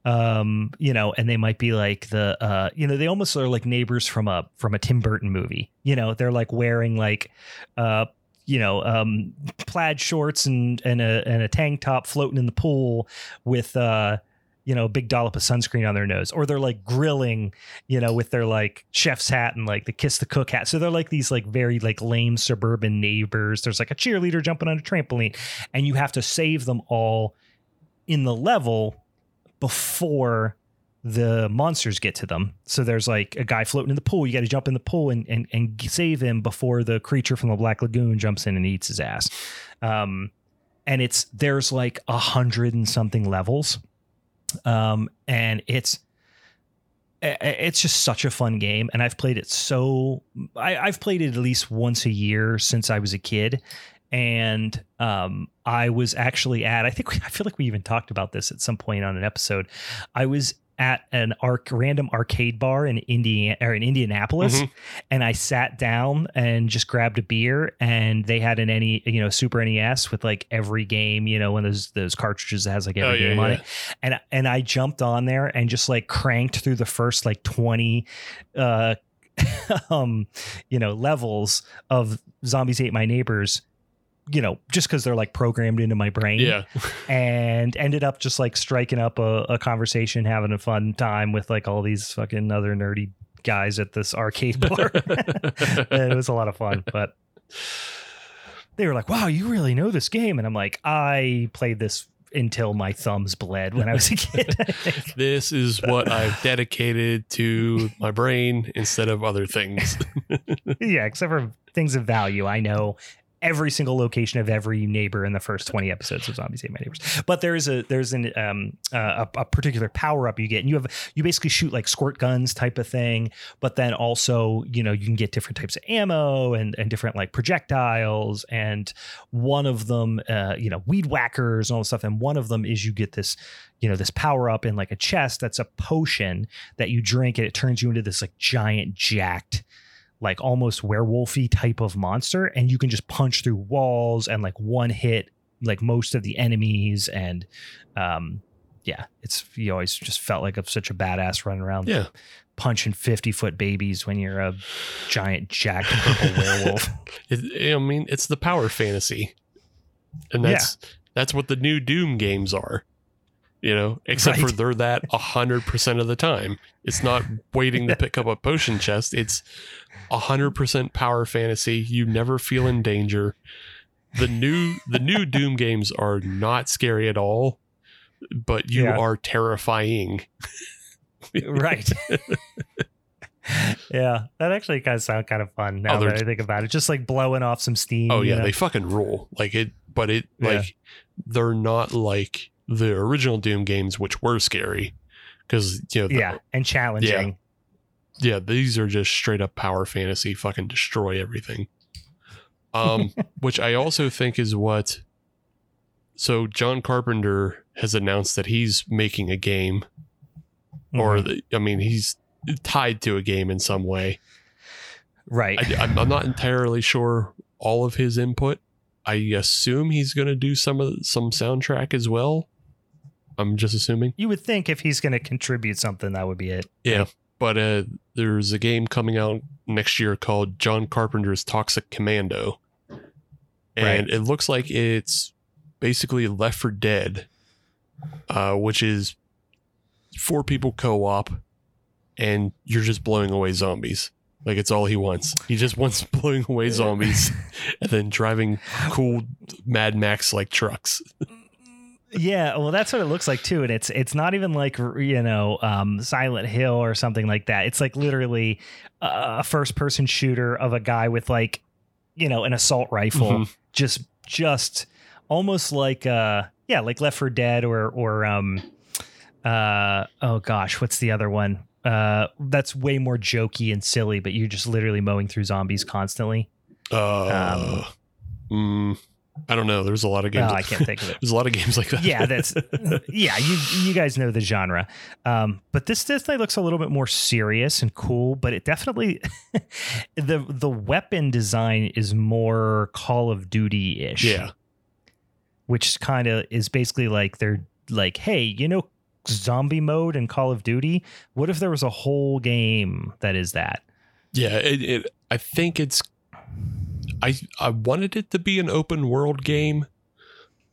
um you know and they might be like the uh you know they almost are like neighbors from a from a Tim Burton movie. You know they're like wearing like uh you know um plaid shorts and and a and a tank top floating in the pool with uh you know a big dollop of sunscreen on their nose. Or they're like grilling you know with their like chef's hat and like the kiss the cook hat. So they're like these like very like lame suburban neighbors. There's like a cheerleader jumping on a trampoline and you have to save them all in the level before the monsters get to them. So there's like a guy floating in the pool. You got to jump in the pool and, and and save him before the creature from the Black Lagoon jumps in and eats his ass. Um, and it's there's like a hundred and something levels, um, and it's it's just such a fun game. And I've played it so I, I've played it at least once a year since I was a kid. And um, I was actually at, I think we, I feel like we even talked about this at some point on an episode. I was at an arc random arcade bar in Indiana or in Indianapolis, Mhm. and I sat down and just grabbed a beer, and they had an any you know Super NES with like every game, you know, one of those those cartridges that has like every Oh, yeah, game on yeah. it, and and I jumped on there and just like cranked through the first like twenty. uh um you know levels of zombies ate my neighbors you know just because they're like programmed into my brain yeah. and ended up just like striking up a, a conversation, having a fun time with like all these fucking other nerdy guys at this arcade bar. and it was a lot of fun, but they were like, wow, you really know this game. And I'm like, I played this until my thumbs bled when I was a kid. This is what I've dedicated to my brain instead of other things. yeah, except for things of value. I know every single location of every neighbor in the first 20 episodes of Zombies Ate My Neighbors. But there's a there's an um a, a particular power up you get and you have you basically shoot like squirt guns type of thing, but then also, you know, you can get different types of ammo and and different like projectiles and one of them uh you know, weed whackers and all this stuff and one of them is you get this you know this power up in like a chest that's a potion that you drink and it turns you into this like giant jacked like almost werewolfy type of monster and you can just punch through walls and like one hit like most of the enemies and um yeah it's you always just felt like a, such a badass running around yeah. punching 50 foot babies when you're a giant jacked purple werewolf It, I mean, it's the power fantasy. And Yeah. that's that's what the new Doom games are. You know, except for they're that 100% of the time. It's not waiting to pick up a potion chest. It's 100% power fantasy. You never feel in danger. the new the new Doom games are not scary at all, but you Yeah. are terrifying. right. yeah, that actually kind of sound kind of fun now Oh, that I think about it. Just like blowing off some steam. Oh you yeah, know? they fucking rule. Like it, but it Yeah. like they're not like the original Doom games, which were scary because you know the- yeah, and challenging. yeah these are just straight up power fantasy, fucking destroy everything. Um, which I also think is what. So John Carpenter has announced that he's making a game, or Mhm. the, I mean he's tied to a game in some way. right. I, I'm, I'm not entirely sure all of his input. I assume he's going to do some of some soundtrack as well. I'm just assuming. you would think if he's going to contribute something, that would be it. Yeah, but uh, there's a game coming out next year called John Carpenter's Toxic Commando, and it looks like it's basically Left 4 Dead, uh, which is four people co-op, and you're just blowing away zombies. Like it's all he wants. He just wants blowing away zombies, and then driving cool Mad Max like trucks. Yeah, well, that's what it looks like too, and it's it's not even like you know um, Silent Hill or something like that. It's like literally a first person shooter of a guy with like you know an assault rifle, Mhm. just just almost like uh yeah like Left 4 Dead or or um uh oh gosh what's the other one uh that's way more jokey and silly, but you're just literally mowing through zombies constantly. Uh, mm, I don't know. There's a lot of Oh, games. I can't think of it. There's a lot of games like that. yeah, that's yeah. You you guys know the genre, um, but this definitely looks a little bit more serious and cool. But it definitely the the weapon design is more Call of Duty ish. yeah. which kind of is basically like they're like, hey, you know, zombie mode in Call of Duty. What if there was a whole game that is that? Yeah, it, it I think it's I I wanted it to be an open world game,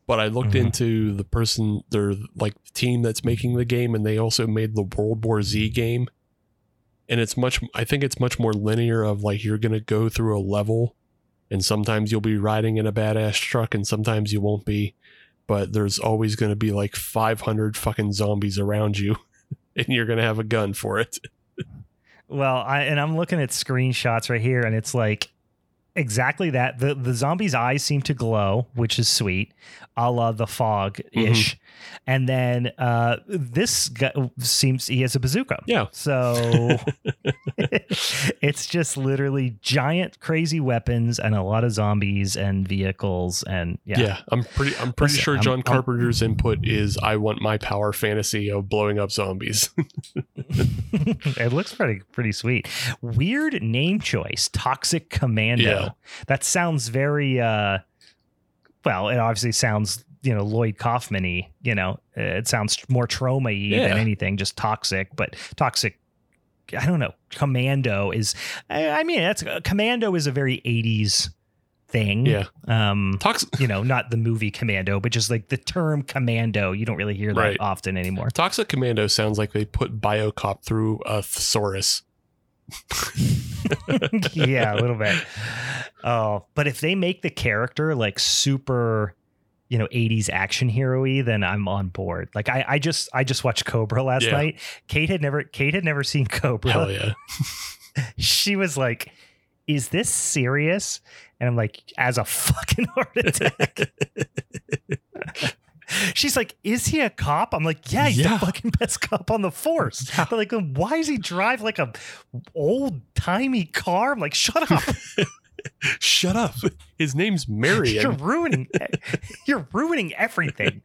but I looked Mhm. into the person their like the team that's making the game and they also made the World War Z game. And it's much I think it's much more linear of like you're going to go through a level and sometimes you'll be riding in a badass truck and sometimes you won't be, but there's always going to be like 500 fucking zombies around you and you're going to have a gun for it. Well, I and I'm looking at screenshots right here, and it's like exactly that. the The zombie's eyes seem to glow, which is sweet, a la the fog ish. And then uh, this guy seems he has a bazooka. Yeah. So it's just literally giant, crazy weapons and a lot of zombies and vehicles and yeah. Yeah, I'm pretty. I'm pretty Listen, sure I'm- John I'm- Carpenter's input is I want my power fantasy of blowing up zombies. it looks pretty pretty sweet. Weird name choice, Toxic Commando. Yeah. That sounds very uh well, it obviously sounds, you know, Lloyd Kaufman-y, you know. uh, It sounds more Troma-y Yeah. than anything, just toxic, but toxic I don't know. Commando is I I mean, that's Commando is a very 80s thing. yeah, Um Toxic you know, not the movie Commando, but just like the term commando, you don't really hear that Right. often anymore. Toxic Commando sounds like they put Biocop through a thesaurus. yeah, a little bit. Oh, but if they make the character like super, you know, 80s action hero-y, then I'm on board. Like I, I just I just watched Cobra last Yeah. night. Kate had never Kate had never seen Cobra. Hell yeah! She was like, Is this serious? And I'm like, as a fucking heart attack. She's like, is he a cop? I'm like, yeah, he's Yeah. the fucking best cop on the force. Yeah. They're like, why does he drive like a old timey car? I'm like, shut up. Shut up. His name's Marion. you're ruining you're ruining everything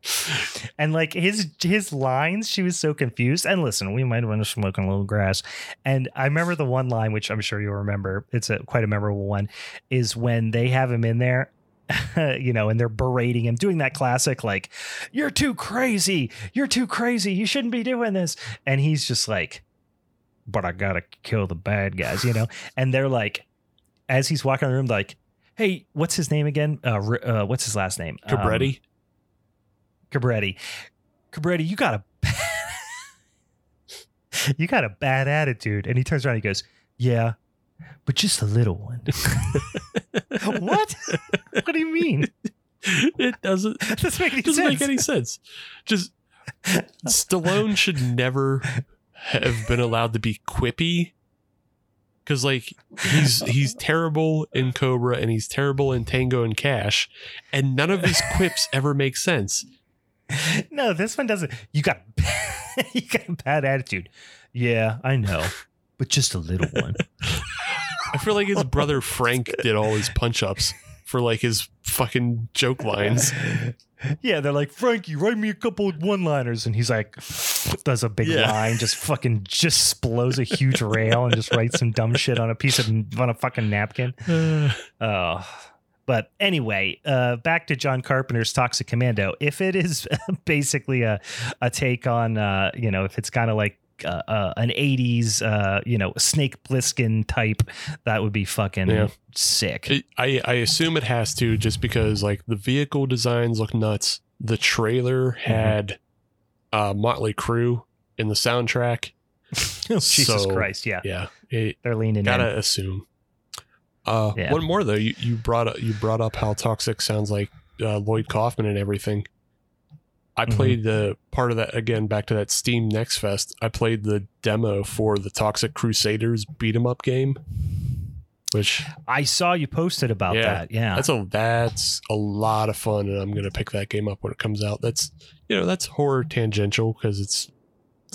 and like his his lines she was so confused and listen we might have been smoking a little grass and i remember the one line which i'm sure you'll remember it's a quite a memorable one is when they have him in there you know and they're berating him doing that classic like you're too crazy you're too crazy you shouldn't be doing this and he's just like but i gotta kill the bad guys you know and they're like as he's walking around the room like hey what's his name again uh, uh what's his last name Um, Cobretti. Cobretti. Cobretti, you got a you got a bad attitude. And he turns around and he goes, Yeah, but just a little one. what? what do you mean? It doesn't That doesn't make any doesn't sense. make any sense. Just Stallone should never have been allowed to be quippy. Cause like he's he's terrible in Cobra and he's terrible in Tango and Cash, and none of his quips ever make sense. no, this one doesn't. You got you got a bad attitude. Yeah, I know, but just a little one. I feel like his brother Frank did all his punch ups for like his fucking joke lines. yeah, they're like Frankie, write me a couple of one-liners, and he's like, does a big Yeah. line, just fucking just blows a huge rail and just writes some dumb shit on a piece of on a fucking napkin. Oh. But anyway, uh, back to John Carpenter's Toxic Commando. If it is basically a, a take on, uh, you know, if it's kind of like uh, uh, an 80s, uh, you know, Snake Plissken type, that would be fucking Yeah. sick. It- I I assume it has to just because like the vehicle designs look nuts. The trailer had uh, Motley Crue in the soundtrack. Jesus so- Christ. Yeah. Yeah, it, They're leaning gotta in. assume. Uh, Yeah. one more though. You you brought up, you brought up how toxic sounds like uh, Lloyd Kaufman and everything. I Mhm. played the part of that again. Back to that Steam Next Fest. I played the demo for the Toxic Crusaders beat 'em up game, which I saw you posted about Yeah. that. Yeah. that's a that's a lot of fun, and I'm gonna pick that game up when it comes out. That's you know that's horror tangential because it's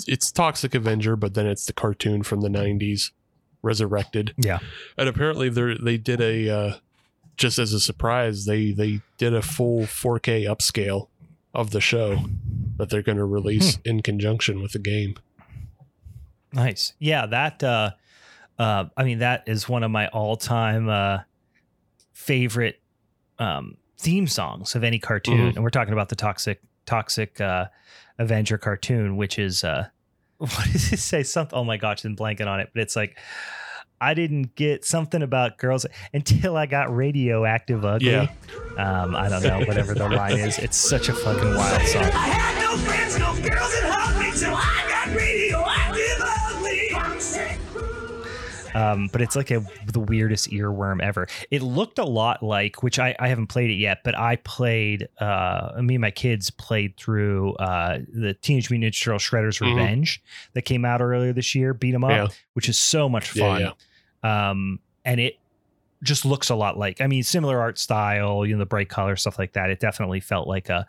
it's Toxic Avenger, but then it's the cartoon from the '90s resurrected. Yeah. and apparently they they did a uh, just as a surprise they they did a full 4K upscale of the show that they're going to release in conjunction with the game. Nice. Yeah, that uh uh I mean that is one of my all-time uh favorite um theme songs of any cartoon. Mhm. And we're talking about the Toxic Toxic uh Avenger cartoon which is uh what does it say something oh my gosh, I'm blanking on it, but it's like I didn't get something about girls until I got radioactive ugly. Yeah. Um, I don't know, whatever the line is. It's such a fucking wild I song. had no friends, no girls that hugged me till I got radioactive ugly. um, but it's like a the weirdest earworm ever. It looked a lot like, which I, I haven't played it yet, but I played. Uh, me and my kids played through uh, the Teenage Mutant Ninja Turtle Shredder's Mhm. Revenge that came out earlier this year. Beat 'em up, Yeah. which is so much Yeah, fun. yeah. Um, and it just looks a lot like. I mean, similar art style, you know, the bright color stuff like that. It definitely felt like a.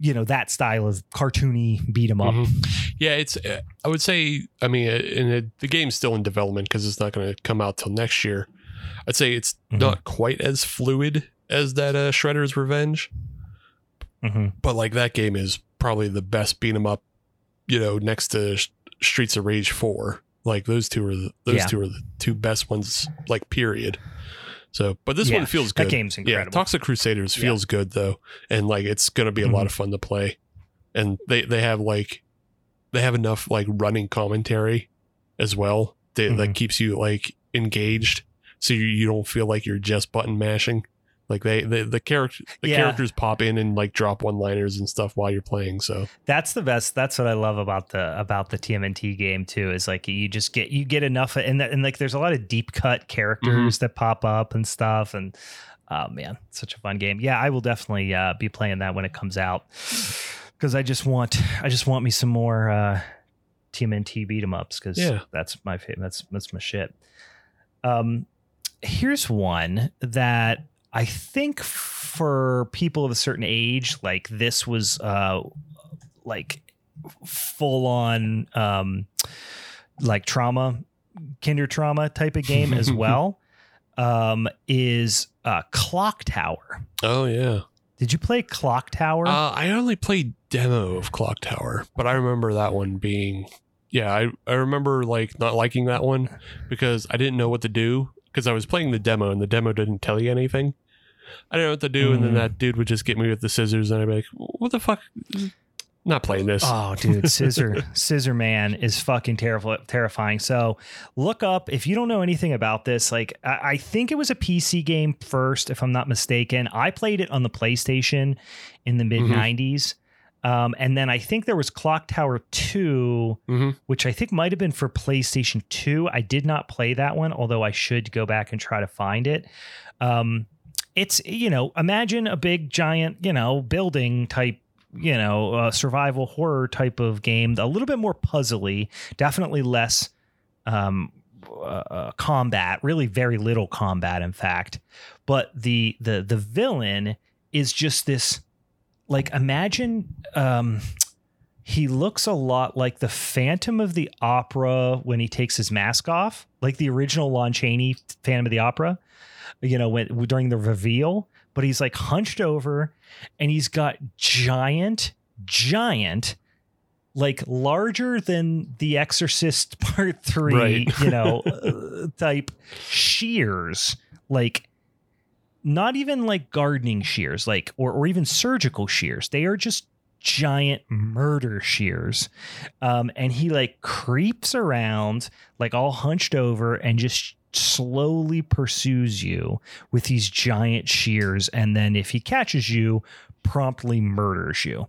You know that style of cartoony beat 'em up. Mhm. Yeah, it's. uh, I would say. I mean, uh, and it, the game's still in development because it's not going to come out till next year. I'd say it's Mhm. not quite as fluid as that uh, Shredder's Revenge, Mhm. but like that game is probably the best beat 'em up. You know, next to Sh- Streets of Rage Four. Like those two are the, those Yeah. two are the two best ones. Like period. So, but this Yeah, one feels That good. game's Yeah, incredible. Toxic Crusaders Yeah. feels good though, and like it's gonna be a lot Mhm. of fun to play. And they they have like they have enough like running commentary as well that, that Mhm. keeps you like engaged, so you, you don't feel like you're just button mashing. Like they the the character the Yeah. characters pop in and like drop one liners and stuff while you're playing. So That's the best. That's what I love about the about the TMNT game too. Is like you just get you get enough, and that, and like there's a lot of deep cut characters Mm-hmm. that pop up and stuff. And oh man, such a fun game. Yeah, I will definitely uh, be playing that when it comes out because I just want I just want me some more uh, TMNT beat 'em ups because Yeah. that's my favorite. that's that's my shit. Um, here's one that I think for people of a certain age, like this was uh like full on um like trauma, kinder trauma type of game as well. Um, is uh Clock Tower. oh yeah, Did you play Clock Tower? uh, I only played demo of Clock Tower, but I remember that one being yeah. I I remember like not liking that one because I didn't know what to do because I was playing the demo and the demo didn't tell you anything. I don't know what to do, and then Mm. that dude would just get me with the scissors, and I'd be like, "What the fuck? Not playing this." Oh, dude, Scissor Scissor Man is fucking terrible, terrifying. So look up if you don't know anything about this. Like, I, I think it was a PC game first, if I'm not mistaken. I played it on the PlayStation in the mid '90s. Um, and then I think there was Clock Tower 2, Mhm. which I think might have been for PlayStation 2. I did not play that one, although I should go back and try to find it. Um, it's, you know, imagine a big, giant, you know, building type, you know, uh, survival horror type of game, a little bit more puzzly, definitely less um, uh, uh, combat, really very little combat, in fact. But the the the villain is just this like imagine um he looks a lot like the Phantom of the Opera when he takes his mask off, like the original Lon Chaney Phantom of the Opera, you know, when during the reveal. But he's like hunched over and he's got giant, giant, like larger than The Exorcist Part Three, Right. you know, uh, type shears, like not even like gardening shears like or, or even surgical shears. They are just giant murder shears. Um and he like creeps around like all hunched over and just slowly pursues you with these giant shears. And then if he catches you promptly murders you.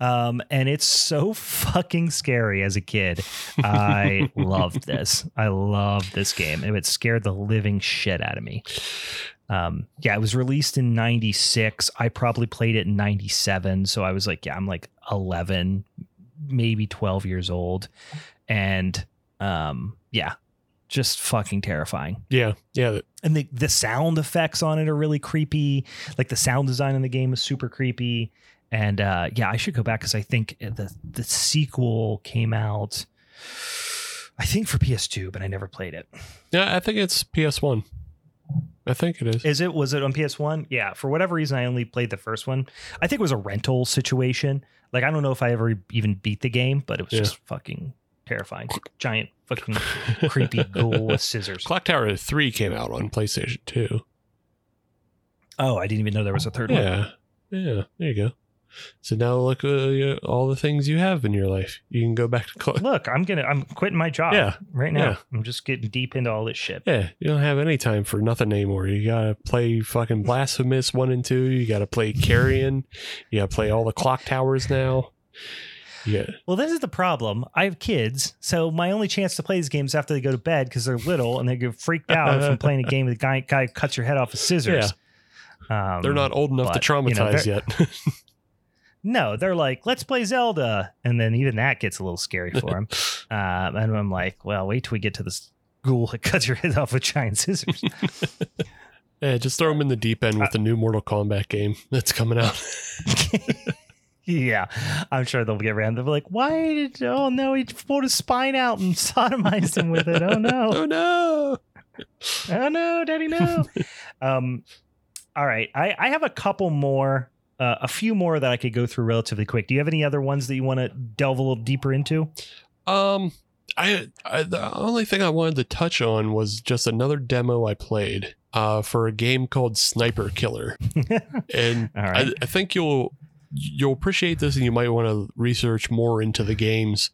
Um and it's so fucking scary as a kid. I loved this. I loved this game. It scared the living shit out of me um yeah it was released in 96 i probably played it in 97 so i was like yeah i'm like 11 maybe 12 years old. And um yeah just fucking terrifying. Yeah, yeah. and the the sound effects on it are really creepy. Like the sound design in the game is super creepy. And uh yeah i should go back because i think the the sequel came out i think for ps2 but i never played it. Yeah, I think it's PS1. I think it is. is it was it on ps1 yeah for whatever reason i only played the first one i think it was a rental situation like i don't know if i ever even beat the game but it was Yeah. just fucking terrifying giant fucking creepy ghoul with scissors Clock Tower 3 came out on PlayStation 2. oh i didn't even know there was a third one Yeah. Yeah, there you go. So now look uh, you- all the things you have in your life. You can go back to Clock. look i'm gonna i'm quitting my job Yeah, right now yeah. i'm just getting deep into all this shit Yeah, you don't have any time for nothing anymore. You gotta play fucking Blasphemous 1 and 2. You gotta play Carrion. You gotta play all the Clock Towers now. Yeah. well this is the problem i have kids so my only chance to play these games after they go to bed because they're little and they get freaked out from playing a game with the guy, guy cuts your head off with scissors um, They're not old enough to but, you know, traumatize yet. no they're like let's play zelda. And then even that gets a little scary for them um, and i'm like well wait till we get to this ghoul that cuts your head off with giant scissors. Yeah, just throw them in the deep end with the new Mortal Kombat game that's coming out. yeah i'm sure they'll get around. They'll be like why did oh no he pulled his spine out and sodomized him with it. Oh no. Oh no. oh no daddy no. Um all right. I i have a couple more uh, a few more that i could go through relatively quick do you have any other ones that you want to delve a little deeper into Um, I, I the only thing I wanted to touch on was just another demo I played uh, for a game called Sniper Killer, and right. I, I think you'll you'll appreciate this, and you might want to research more into the games.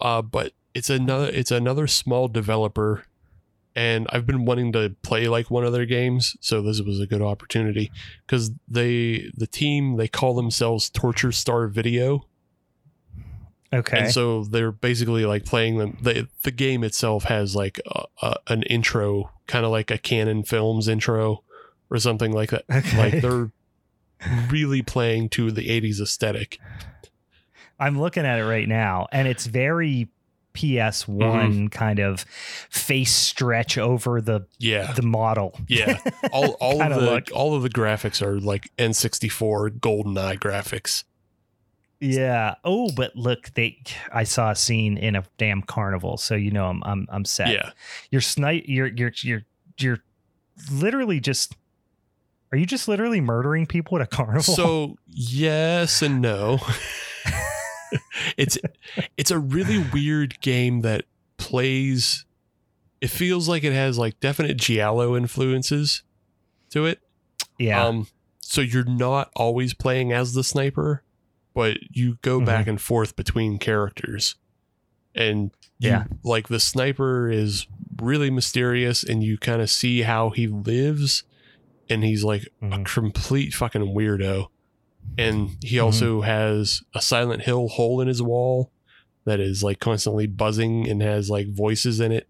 Uh, but it's another it's another small developer, and I've been wanting to play like one of their games, so this was a good opportunity because they the team they call themselves Torture Star Video. okay And so they're basically like playing them. They, the game itself has like a, a, an intro, kind of like a Cannon Films intro or something like that. okay Like they're really playing to the 80s aesthetic. i'm looking at it right now and it's very ps1 Mm-hmm. kind of face stretch over the Yeah. the model Yeah. All, all of the look. all of the graphics are like N64 GoldenEye graphics. Yeah. Oh, but look, they I saw a scene in a damn carnival, so you know I'm I'm I'm set. Yeah. You're snipe you're you're you're you're literally just are you just literally murdering people at a carnival? So yes and no. it's it's a really weird game that plays it feels like it has like definite giallo influences to it yeah. um so you're not always playing as the sniper but you go Mhm. back and forth between characters and you, Yeah. like the sniper is really mysterious and you kind of see how he lives and he's like a Mhm. complete fucking weirdo and he Mhm. also has a Silent Hill hole in his wall that is like constantly buzzing and has like voices in it.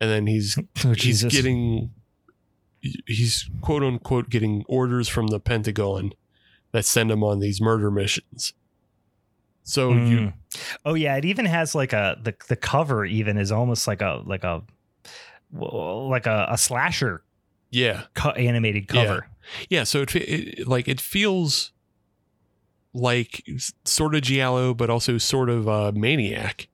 And then he's Oh, he's getting he's quote unquote getting orders from the Pentagon that send him on these murder missions. So you Mm. Oh yeah, it even has like a the the cover even is almost like a like a like a, a slasher yeah co- animated Yeah. cover. yeah so it, it like it feels like sort of giallo but also sort of uh maniac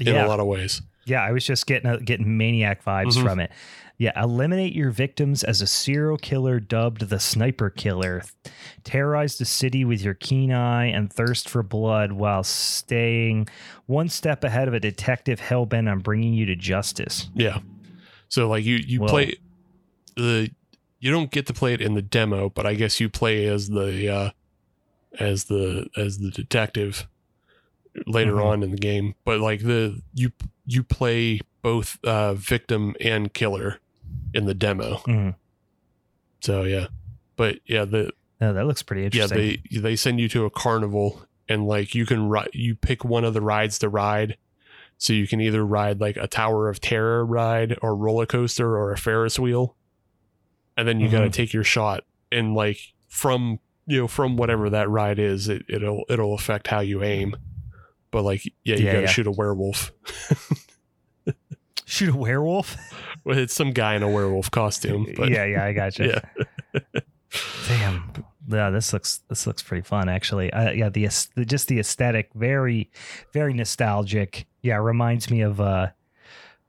in Yeah, a lot of ways yeah. I was just getting uh, getting maniac vibes Mhm. from it. Yeah, eliminate your victims as a serial killer dubbed the Sniper Killer. Terrorize the city with your keen eye and thirst for blood while staying one step ahead of a detective hellbent on bringing you to justice. yeah so like you you Whoa. play the you don't get to play it in the demo but i guess you play as the uh as the as the detective later Mhm. on in the game but like the you you play both uh victim and killer in the demo Mhm. so yeah but yeah the Oh, that looks pretty interesting. yeah they they send you to a carnival and like you can ride you pick one of the rides to ride so you can either ride like a tower of terror ride or roller coaster or a ferris wheel and then you got to take your shot and like from you know from whatever that ride is it, it'll it'll affect how you aim but like yeah you Yeah, got to yeah. shoot a werewolf Shoot a werewolf? well, it's some guy in a werewolf costume but yeah, yeah, I got you. yeah Damn. Yeah, this looks this looks pretty fun actually. Uh, yeah, the, the just the aesthetic, very very nostalgic. Yeah, reminds me of uh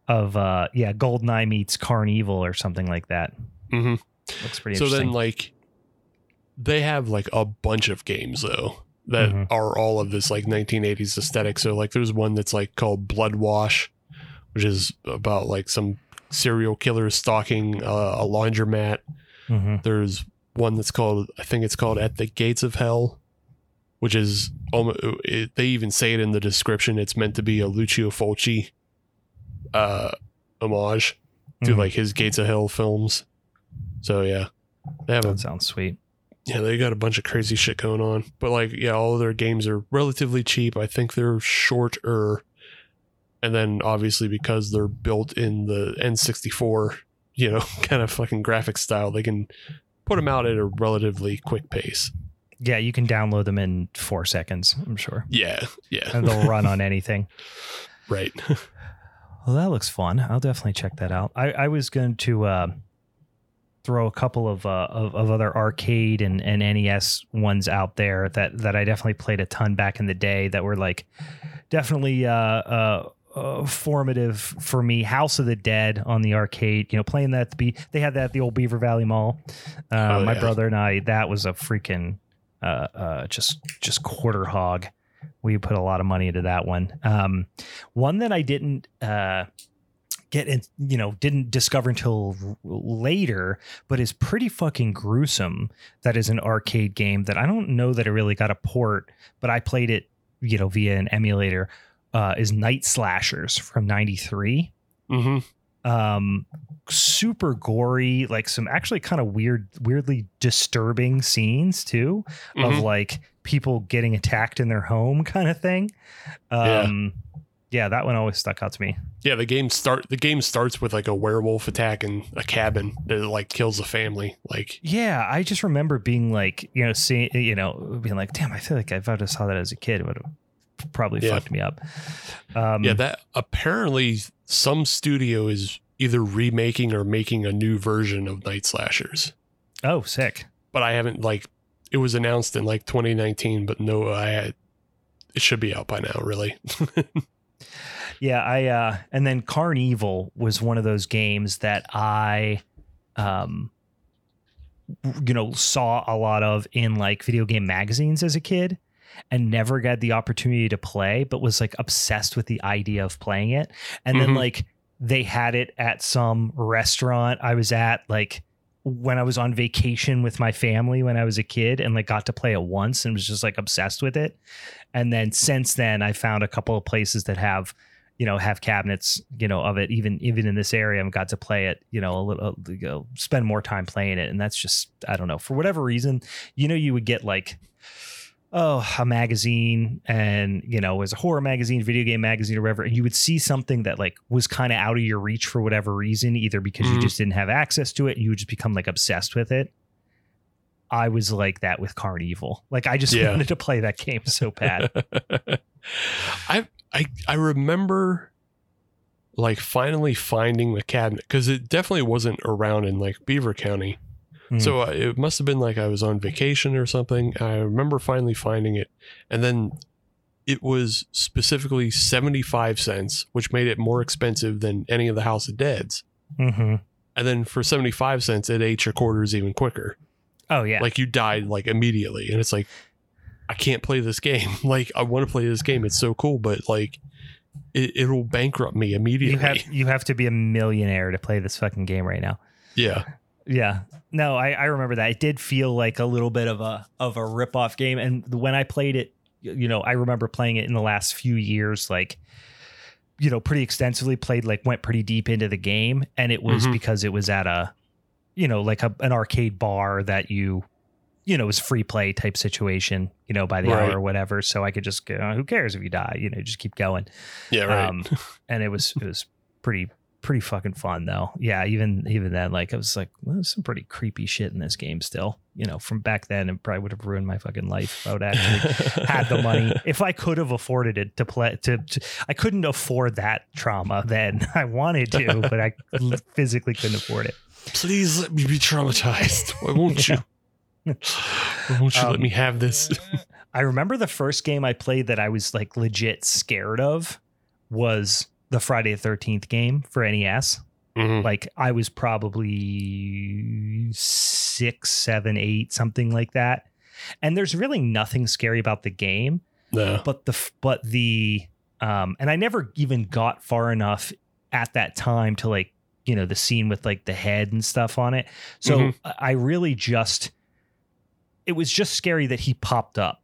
of uh yeah, Goldeneye meets Carnival or something like that. mm-hmm. Looks pretty so interesting. then like they have like a bunch of games though that Mhm. are all of this like 1980s aesthetic so like there's one that's like called blood wash which is about like some serial killer stalking uh, a laundromat Mhm. there's one that's called i think it's called at the gates of hell which is almost it, they even say it in the description it's meant to be a lucio fulci uh homage to Mhm. like his gates of hell films so yeah they have a that sounds sweet. Yeah, they got a bunch of crazy shit going on. But like, yeah, all of their games are relatively cheap. I think they're shorter. And then obviously because they're built in the N64, you know, kind of fucking graphic style, they can put them out at a relatively quick pace. Yeah, you can download them in four seconds, I'm sure. Yeah, yeah, And they'll run on anything. right. Well, that looks fun. I'll definitely check that out. I, I was going to uh, throw a couple of, uh, of of other arcade and, and NES ones out there that that I definitely played a ton back in the day that were like definitely uh, uh, uh, formative for me. House of the Dead on the arcade. You know, playing that the be they had that at the old Beaver Valley Mall. Uh, Oh, my yeah. brother and I. That was a freaking uh, uh, just just quarter hog. We put a lot of money into that one. Um, one that I didn't uh, get in, you know, didn't discover until r- later, but is pretty fucking gruesome. That is an arcade game that I don't know that it really got a port, but I played it, you know, via an emulator. Uh, is Night Slashers from '93 hmm um super gory like some actually kind of weird weirdly disturbing scenes too of Mhm. like people getting attacked in their home kind of thing um yeah. That one always stuck out to me Yeah, the game start the game starts with like a werewolf attack attacking a cabin that like kills a family. Like yeah i just remember being like you know seeing you know being like damn i feel like if i have saw that as a kid it would have probably Yeah. fucked me up um yeah, that apparently some studio is either remaking or making a new version of Night Slashers. oh sick But I haven't like it was announced in like 2019, but no, I had, it should be out by now. Really, Yeah, I uh and then CarnEvil was one of those games that I um you know saw a lot of in like video game magazines as a kid and never got the opportunity to play but was like obsessed with the idea of playing it. And then Mhm. like they had it at some restaurant I was at like when I was on vacation with my family when I was a kid and like got to play it once and was just like obsessed with it. And then since then I found a couple of places that have you know, have cabinets, you know, of it. Even even in this area, I've got to play it, you know, a little, uh, you know, spend more time playing it, and that's just I don't know for whatever reason, you know, you would get like oh a magazine and you know as a horror magazine video game magazine or whatever and you would see something that like was kind of out of your reach for whatever reason either because you Mhm. just didn't have access to it and you would just become like obsessed with it i was like that with CarnEvil like i just Yeah. wanted to play that game so bad I I I remember like finally finding the cabinet because it definitely wasn't around in like Beaver County. Hmm. So uh, it must have been like I was on vacation or something. I remember finally finding it, and then it was specifically seventy five cents, which made it more expensive than any of the House of Dead's. Mhm. And then for seventy five cents, it ate your quarters even quicker. oh yeah Like you died like immediately, and it's like I can't play this game. Like I want to play this game. It's so cool, but like it, it'll bankrupt me immediately. you have you have to be a millionaire to play this fucking game right now yeah, Yeah. No, I, I remember that. It did feel like a little bit of a of a rip off game. And when I played it, you know, I remember playing it in the last few years, like, you know, pretty extensively, played like went pretty deep into the game. And it was Mhm. because it was at a, you know, like a, an arcade bar that you, you know, it was free play type situation, you know, by the Right. hour or whatever. So I could just go, who cares if you die, you know, just keep going yeah, right. um and it was it was pretty pretty fucking fun though yeah even even then like i was like well, there's some pretty creepy shit in this game still you know from back then it probably would have ruined my fucking life if i would actually had the money if i could have afforded it to play to, to i couldn't afford that trauma then i wanted to but i physically couldn't afford it Please let me be traumatized. Why won't you? Why won't you let Um, me have this? I remember the first game I played that I was like legit scared of was the Friday the 13th game for NES. Mhm. Like I was probably six, seven, eight, something like that. And there's really nothing scary about the game, No. but the but the um and I never even got far enough at that time to like you know the scene with like the head and stuff on it. So Mhm. I I really just it was just scary that he popped up.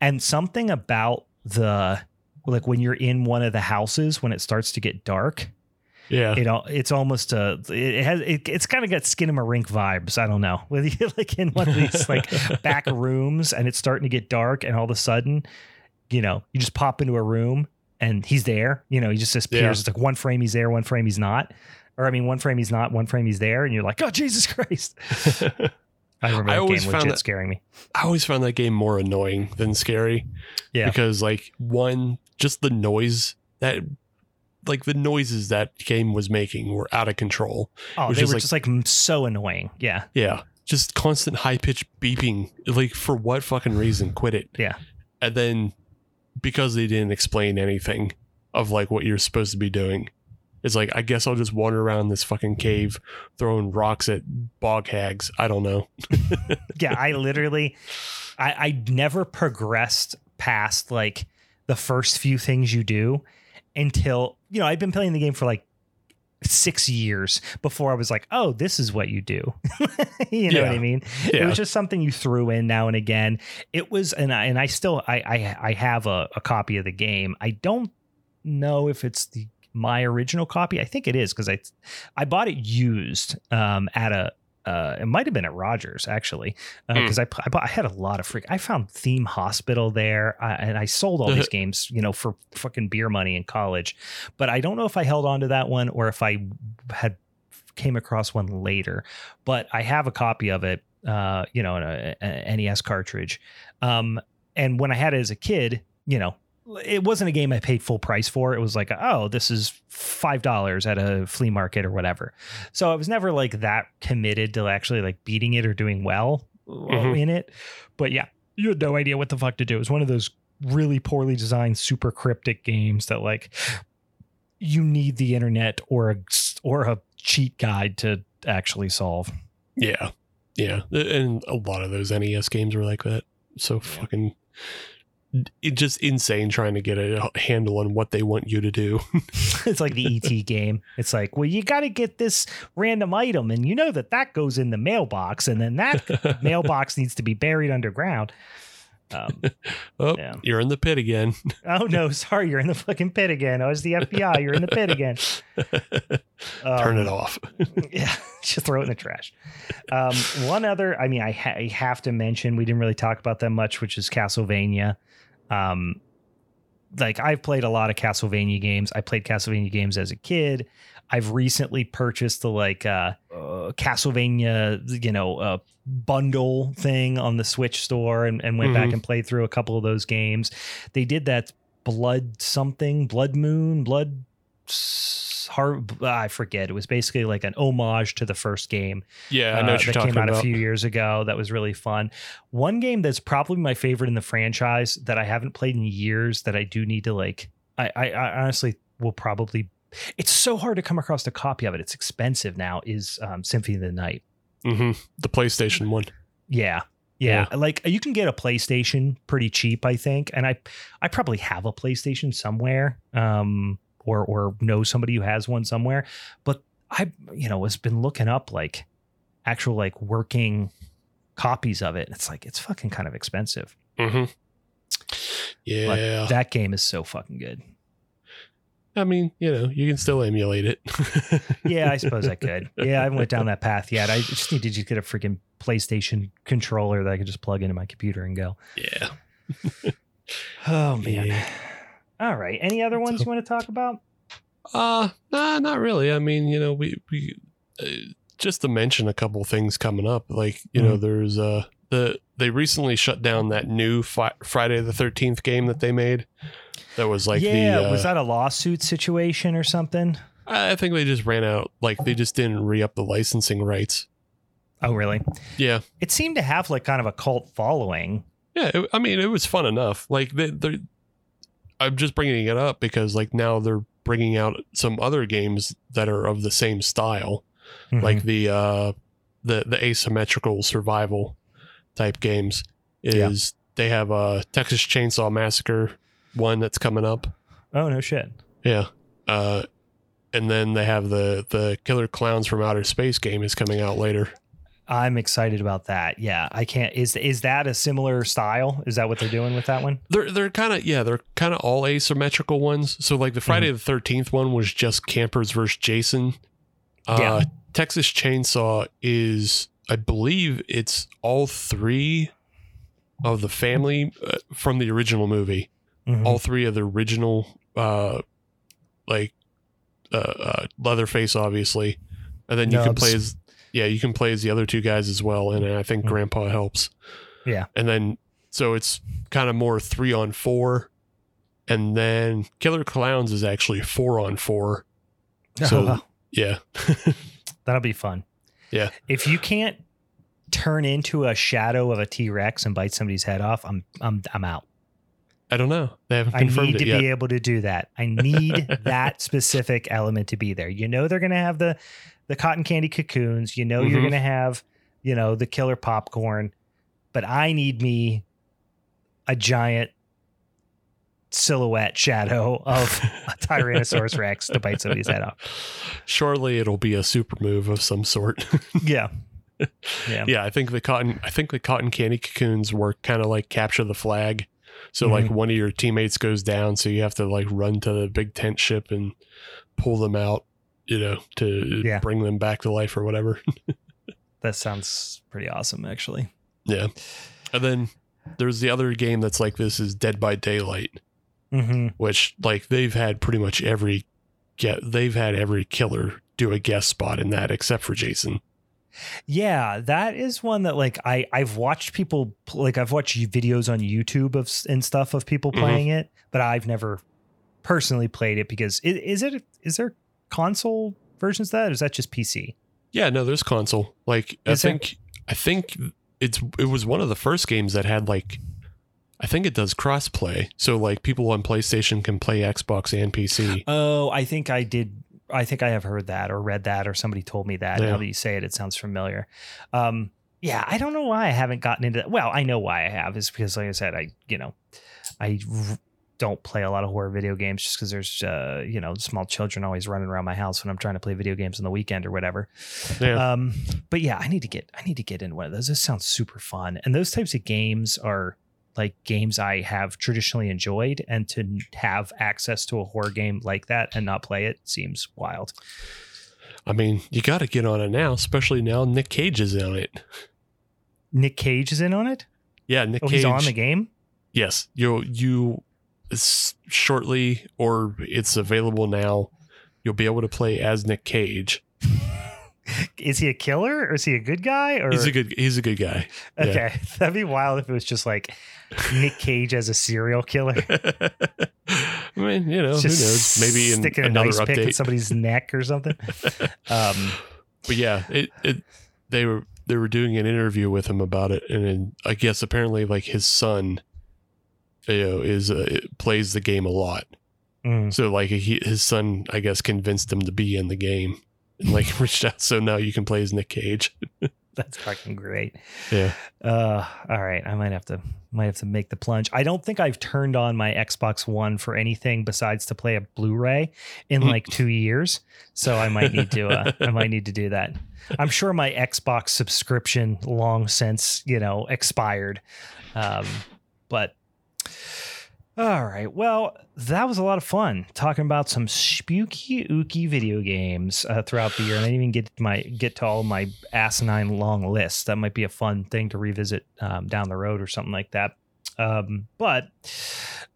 And something about the like when you're in one of the houses when it starts to get dark, Yeah. you know, it's almost a it has it, it's kind of got Skinamarink vibes. I don't know. Whether you're like in one of these like back rooms and it's starting to get dark and all of a sudden, you know, you just pop into a room and he's there. You know, he just disappears. Yeah. It's like one frame he's there, one frame he's not. Or I mean, one frame he's not, one frame he's there, and you're like, oh Jesus Christ! I remember I that always game found legit that- scaring me. I always found that game more annoying than scary. Yeah. Because like one, just the noise that like the noises that game was making were out of control. Oh, was they just were like- just like so annoying. Yeah, Yeah. Just constant high pitched beeping. Like for what fucking reason? Quit it. Yeah. And then because they didn't explain anything of like what you're supposed to be doing, it's like I guess I'll just wander around this fucking cave throwing rocks at bog hags. I don't know. yeah. I literally, I I never progressed past like the first few things you do until you know I've been playing the game for like six years before I was like, oh, this is what you do. you know what I Yeah. mean? It was just something you threw in now and again. It was, and I and I still I I, I have a, a copy of the game. I don't know if it's the my original copy. I think it is because I I bought it used um, at a. Uh, it might have been at Rogers actually, because I I, bought, I had a lot of freak. I found Theme Hospital there, uh, and I sold all these games, you know, for fucking beer money in college. But I don't know if I held on to that one or if I had came across one later. But I have a copy of it, uh, you know, in a, a NES cartridge. Um, and when I had it as a kid, you know, it wasn't a game I paid full price for. It was like, oh, this is five dollars at a flea market or whatever. So I was never like that committed to actually like beating it or doing well Mhm. in it. But yeah, you had no idea what the fuck to do. It was one of those really poorly designed, super cryptic games that like you need the internet or a or a cheat guide to actually solve. Yeah. Yeah. And a lot of those NES games were like that. So fucking it just insane trying to get a handle on what they want you to do. it's like the ET game. It's like, well, you got to get this random item, and you know that that goes in the mailbox, and then that mailbox needs to be buried underground. Um, Oh, Yeah. you're in the pit again. oh no, sorry, you're in the fucking pit again. I was the FBI. You're in the pit again. Turn it Um, off. yeah, just throw it in the trash. Um, one other, I mean, I, ha- I have to mention, we didn't really talk about that much, which is Castlevania. Um, like I've played a lot of Castlevania games. I played Castlevania games as a kid. I've recently purchased the like uh, uh Castlevania, you know, uh, bundle thing on the Switch store and, and went back Mhm. and played through a couple of those games. They did that blood something, blood moon, blood I forget. It was basically like an homage to the first game Yeah, I know uh, that talking came out about. a few years ago. That was really fun. One game that's probably my favorite in the franchise that I haven't played in years that I do need to like. I, I, I honestly will probably. It's so hard to come across a copy of it. It's expensive now. Is um, Symphony of the Night? hmm The PlayStation one. Yeah. Yeah, like you can get a PlayStation pretty cheap, I think, and I, I probably have a PlayStation somewhere, um, or or know somebody who has one somewhere. But I, you know, has been looking up like actual like working copies of it. and It's like it's fucking kind of expensive. Mm-hmm. But Yeah. that game is so fucking good. I mean, you know, you can still emulate it. Yeah, I suppose I could. Yeah, I haven't went down that path yet. I just need to just get a freaking PlayStation controller that I can just plug into my computer and go. yeah. Oh man. Yeah. All right. Any other ones So- you want to talk about? Uh, nah, not really. I mean, you know, we we uh, just to mention a couple things coming up. Like, you know, there's uh the they recently shut down that new fi- Friday the Thirteenth game that they made. That was like yeah, the uh, was that a lawsuit situation or something? I think they just ran out. Like they just didn't re up the licensing rights. Oh, really? Yeah, It seemed to have like kind of a cult following. yeah. It, I mean, it was fun enough. Like they, they're. I'm just bringing it up because like now they're bringing out some other games that are of the same style. Mm-hmm. like the uh the the asymmetrical survival type games Yeah. is they have a Texas Chainsaw Massacre one that's coming up. oh no shit. Yeah. Uh and then they have the the Killer Clowns from Outer Space game is coming out later. I'm excited about that. Yeah, I can't. Is is that a similar style? Is that what they're doing with that one? They're they're kind of yeah, they're kind of all asymmetrical ones. So like the Friday the 13th one was just campers versus Jason. Uh Yeah. Texas Chainsaw is I believe it's all three of the family uh, from the original movie. Mhm. all three of the original uh like uh, uh leatherface obviously and then you can play as yeah you can play as the other two guys as well and i think Mhm. grandpa helps Yeah. and then so it's kind of more three on four and then killer clowns is actually four on four so yeah That'll be fun. Yeah. If you can't turn into a shadow of a T Rex and bite somebody's head off, I'm I'm I'm out. i don't know they haven't confirmed it. I need to yet be able to do that. I need that specific element to be there. You know they're going to have the the cotton candy cocoons. You know you're Mhm. going to have, you know, the killer popcorn, but I need me a giant silhouette shadow of a Tyrannosaurus Rex to bite somebody's head off. Surely it'll be a super move of some sort Yeah. Yeah. yeah i think the cotton i think the cotton candy cocoons work kind of like capture the flag so like Mhm. one of your teammates goes down so you have to like run to the big tent ship and pull them out you know to Yeah. bring them back to life or whatever That sounds pretty awesome actually. yeah and then there's the other game that's like this is dead by daylight Mhm. which like they've had pretty much every get they've had every killer do a guest spot in that except for jason Yeah, that is one that like I I've watched people like I've watched videos on YouTube of and stuff of people Mhm. playing it, but I've never personally played it because is, is it is there console versions of that or is that just PC? Yeah, no, there's console. Like Is I think I think it's it was one of the first games that had like I think it does crossplay. So like people on PlayStation can play Xbox and PC. Oh, I think I did. I think I have heard that or read that or somebody told me that. Yeah. Now that you say it, it sounds familiar. Um, yeah, I don't know why I haven't gotten into that. Well, I know why I have is because, like I said, I you know, I don't play a lot of horror video games just because there's uh, you know small children always running around my house when I'm trying to play video games on the weekend or whatever. Yeah. Um, but yeah, I need to get I need to get in one of those. This sounds super fun, and those types of games are like games I have traditionally enjoyed, and to have access to a horror game like that and not play it seems wild. I mean, you got to get on it now, especially now Nick Cage is on it. Nick Cage is in on it. Yeah, Nick Oh, Cage. he's on the game. Yes, you you shortly or it's available now. You'll be able to play as Nick Cage. Is he a killer or is he a good guy? Or He's a good he's a good guy. yeah. okay, that'd be wild if it was just like Nick Cage as a serial killer. I mean, you know, who knows? Maybe in sticking a another nice pick in somebody's neck or something. Um, but yeah, it, it they were they were doing an interview with him about it, and then I guess apparently like his son, you know, is uh, plays the game a lot. mm, So like he, his son, I guess, convinced him to be in the game, and like reached out. So now you can play as Nick Cage. that's fucking great. Yeah, Uh, all right, I might have to might have to make the plunge. I don't think I've turned on my Xbox One for anything besides to play a Blu-ray in Hmm. like two years. So I might need to uh, I might need to do that. I'm sure my Xbox subscription long since you know expired, um, but. All right. Well, that was a lot of fun talking about some spooky, ooky video games uh, throughout the year. And I didn't even get to my get to all my asinine long lists. That might be a fun thing to revisit um, down the road or something like that. Um, but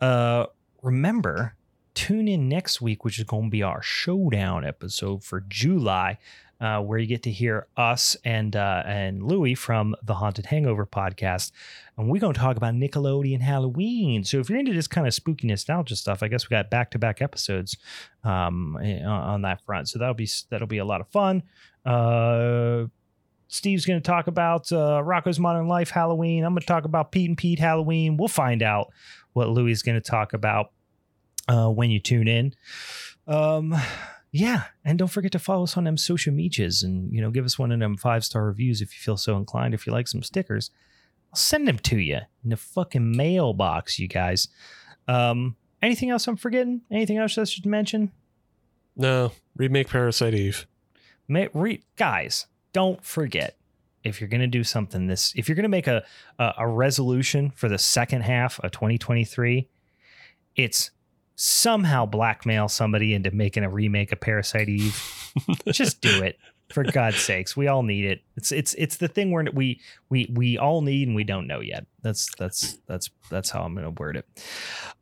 uh, remember, tune in next week, which is going to be our showdown episode for July. Uh, where you get to hear us and uh, and Louie from the Haunted Hangover podcast, and we're going to talk about Nickelodeon Halloween. So if you're into this kind of spooky nostalgia stuff, I guess we got back to back episodes um, eh, on that front. So that'll be that'll be a lot of fun. Uh, Steve's going to talk about uh, Rocko's Modern Life Halloween. I'm going to talk about Pete and Pete Halloween. We'll find out what Louis is going to talk about uh, when you tune in. Um, yeah, and don't forget to follow us on them social medias and you know give us one of them five star reviews if you feel so inclined. If you like some stickers, I'll send them to you in the fucking mailbox, you guys. Um, anything else I'm forgetting? Anything else I should mention? no remake Parasite Eve. May, re, guys, don't forget if you're going to do something this, if you're going to make a, a a resolution for the second half of 2023, it's somehow blackmail somebody into making a remake of Parasite Eve. Just do it. For God's sakes, we all need it. It's it's it's the thing where we we we all need and we don't know yet. That's that's that's that's how I'm going to word it.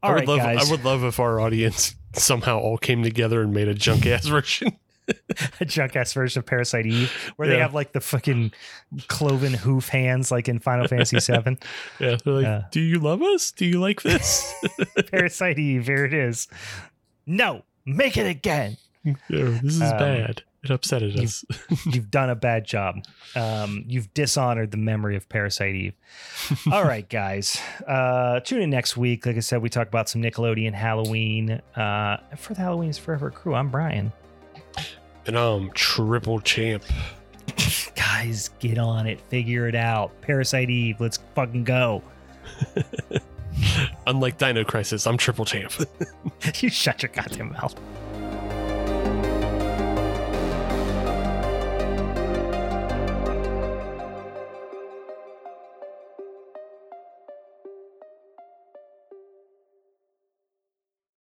All I would right, love guys. I would love if our audience somehow all came together and made a junk ass version. a junk ass version of Parasite Eve, where they have like the fucking cloven hoof hands, like in Final Fantasy VII. Yeah, they're like, Yeah. "Do you love us? Do you like this?" Parasite Eve, here it is. No, make it again. yeah, this is Um, bad. It upset us. You've done a bad job. Um, you've dishonored the memory of Parasite Eve. All right, guys. Uh, tune in next week. Like I said, we talk about some Nickelodeon Halloween. Uh, for the Halloween is Forever crew, I'm Brian. And I'm triple champ. Guys, get on it. Figure it out. Parasite Eve, let's fucking go. Unlike Dino Crisis, I'm triple champ. you shut your goddamn mouth.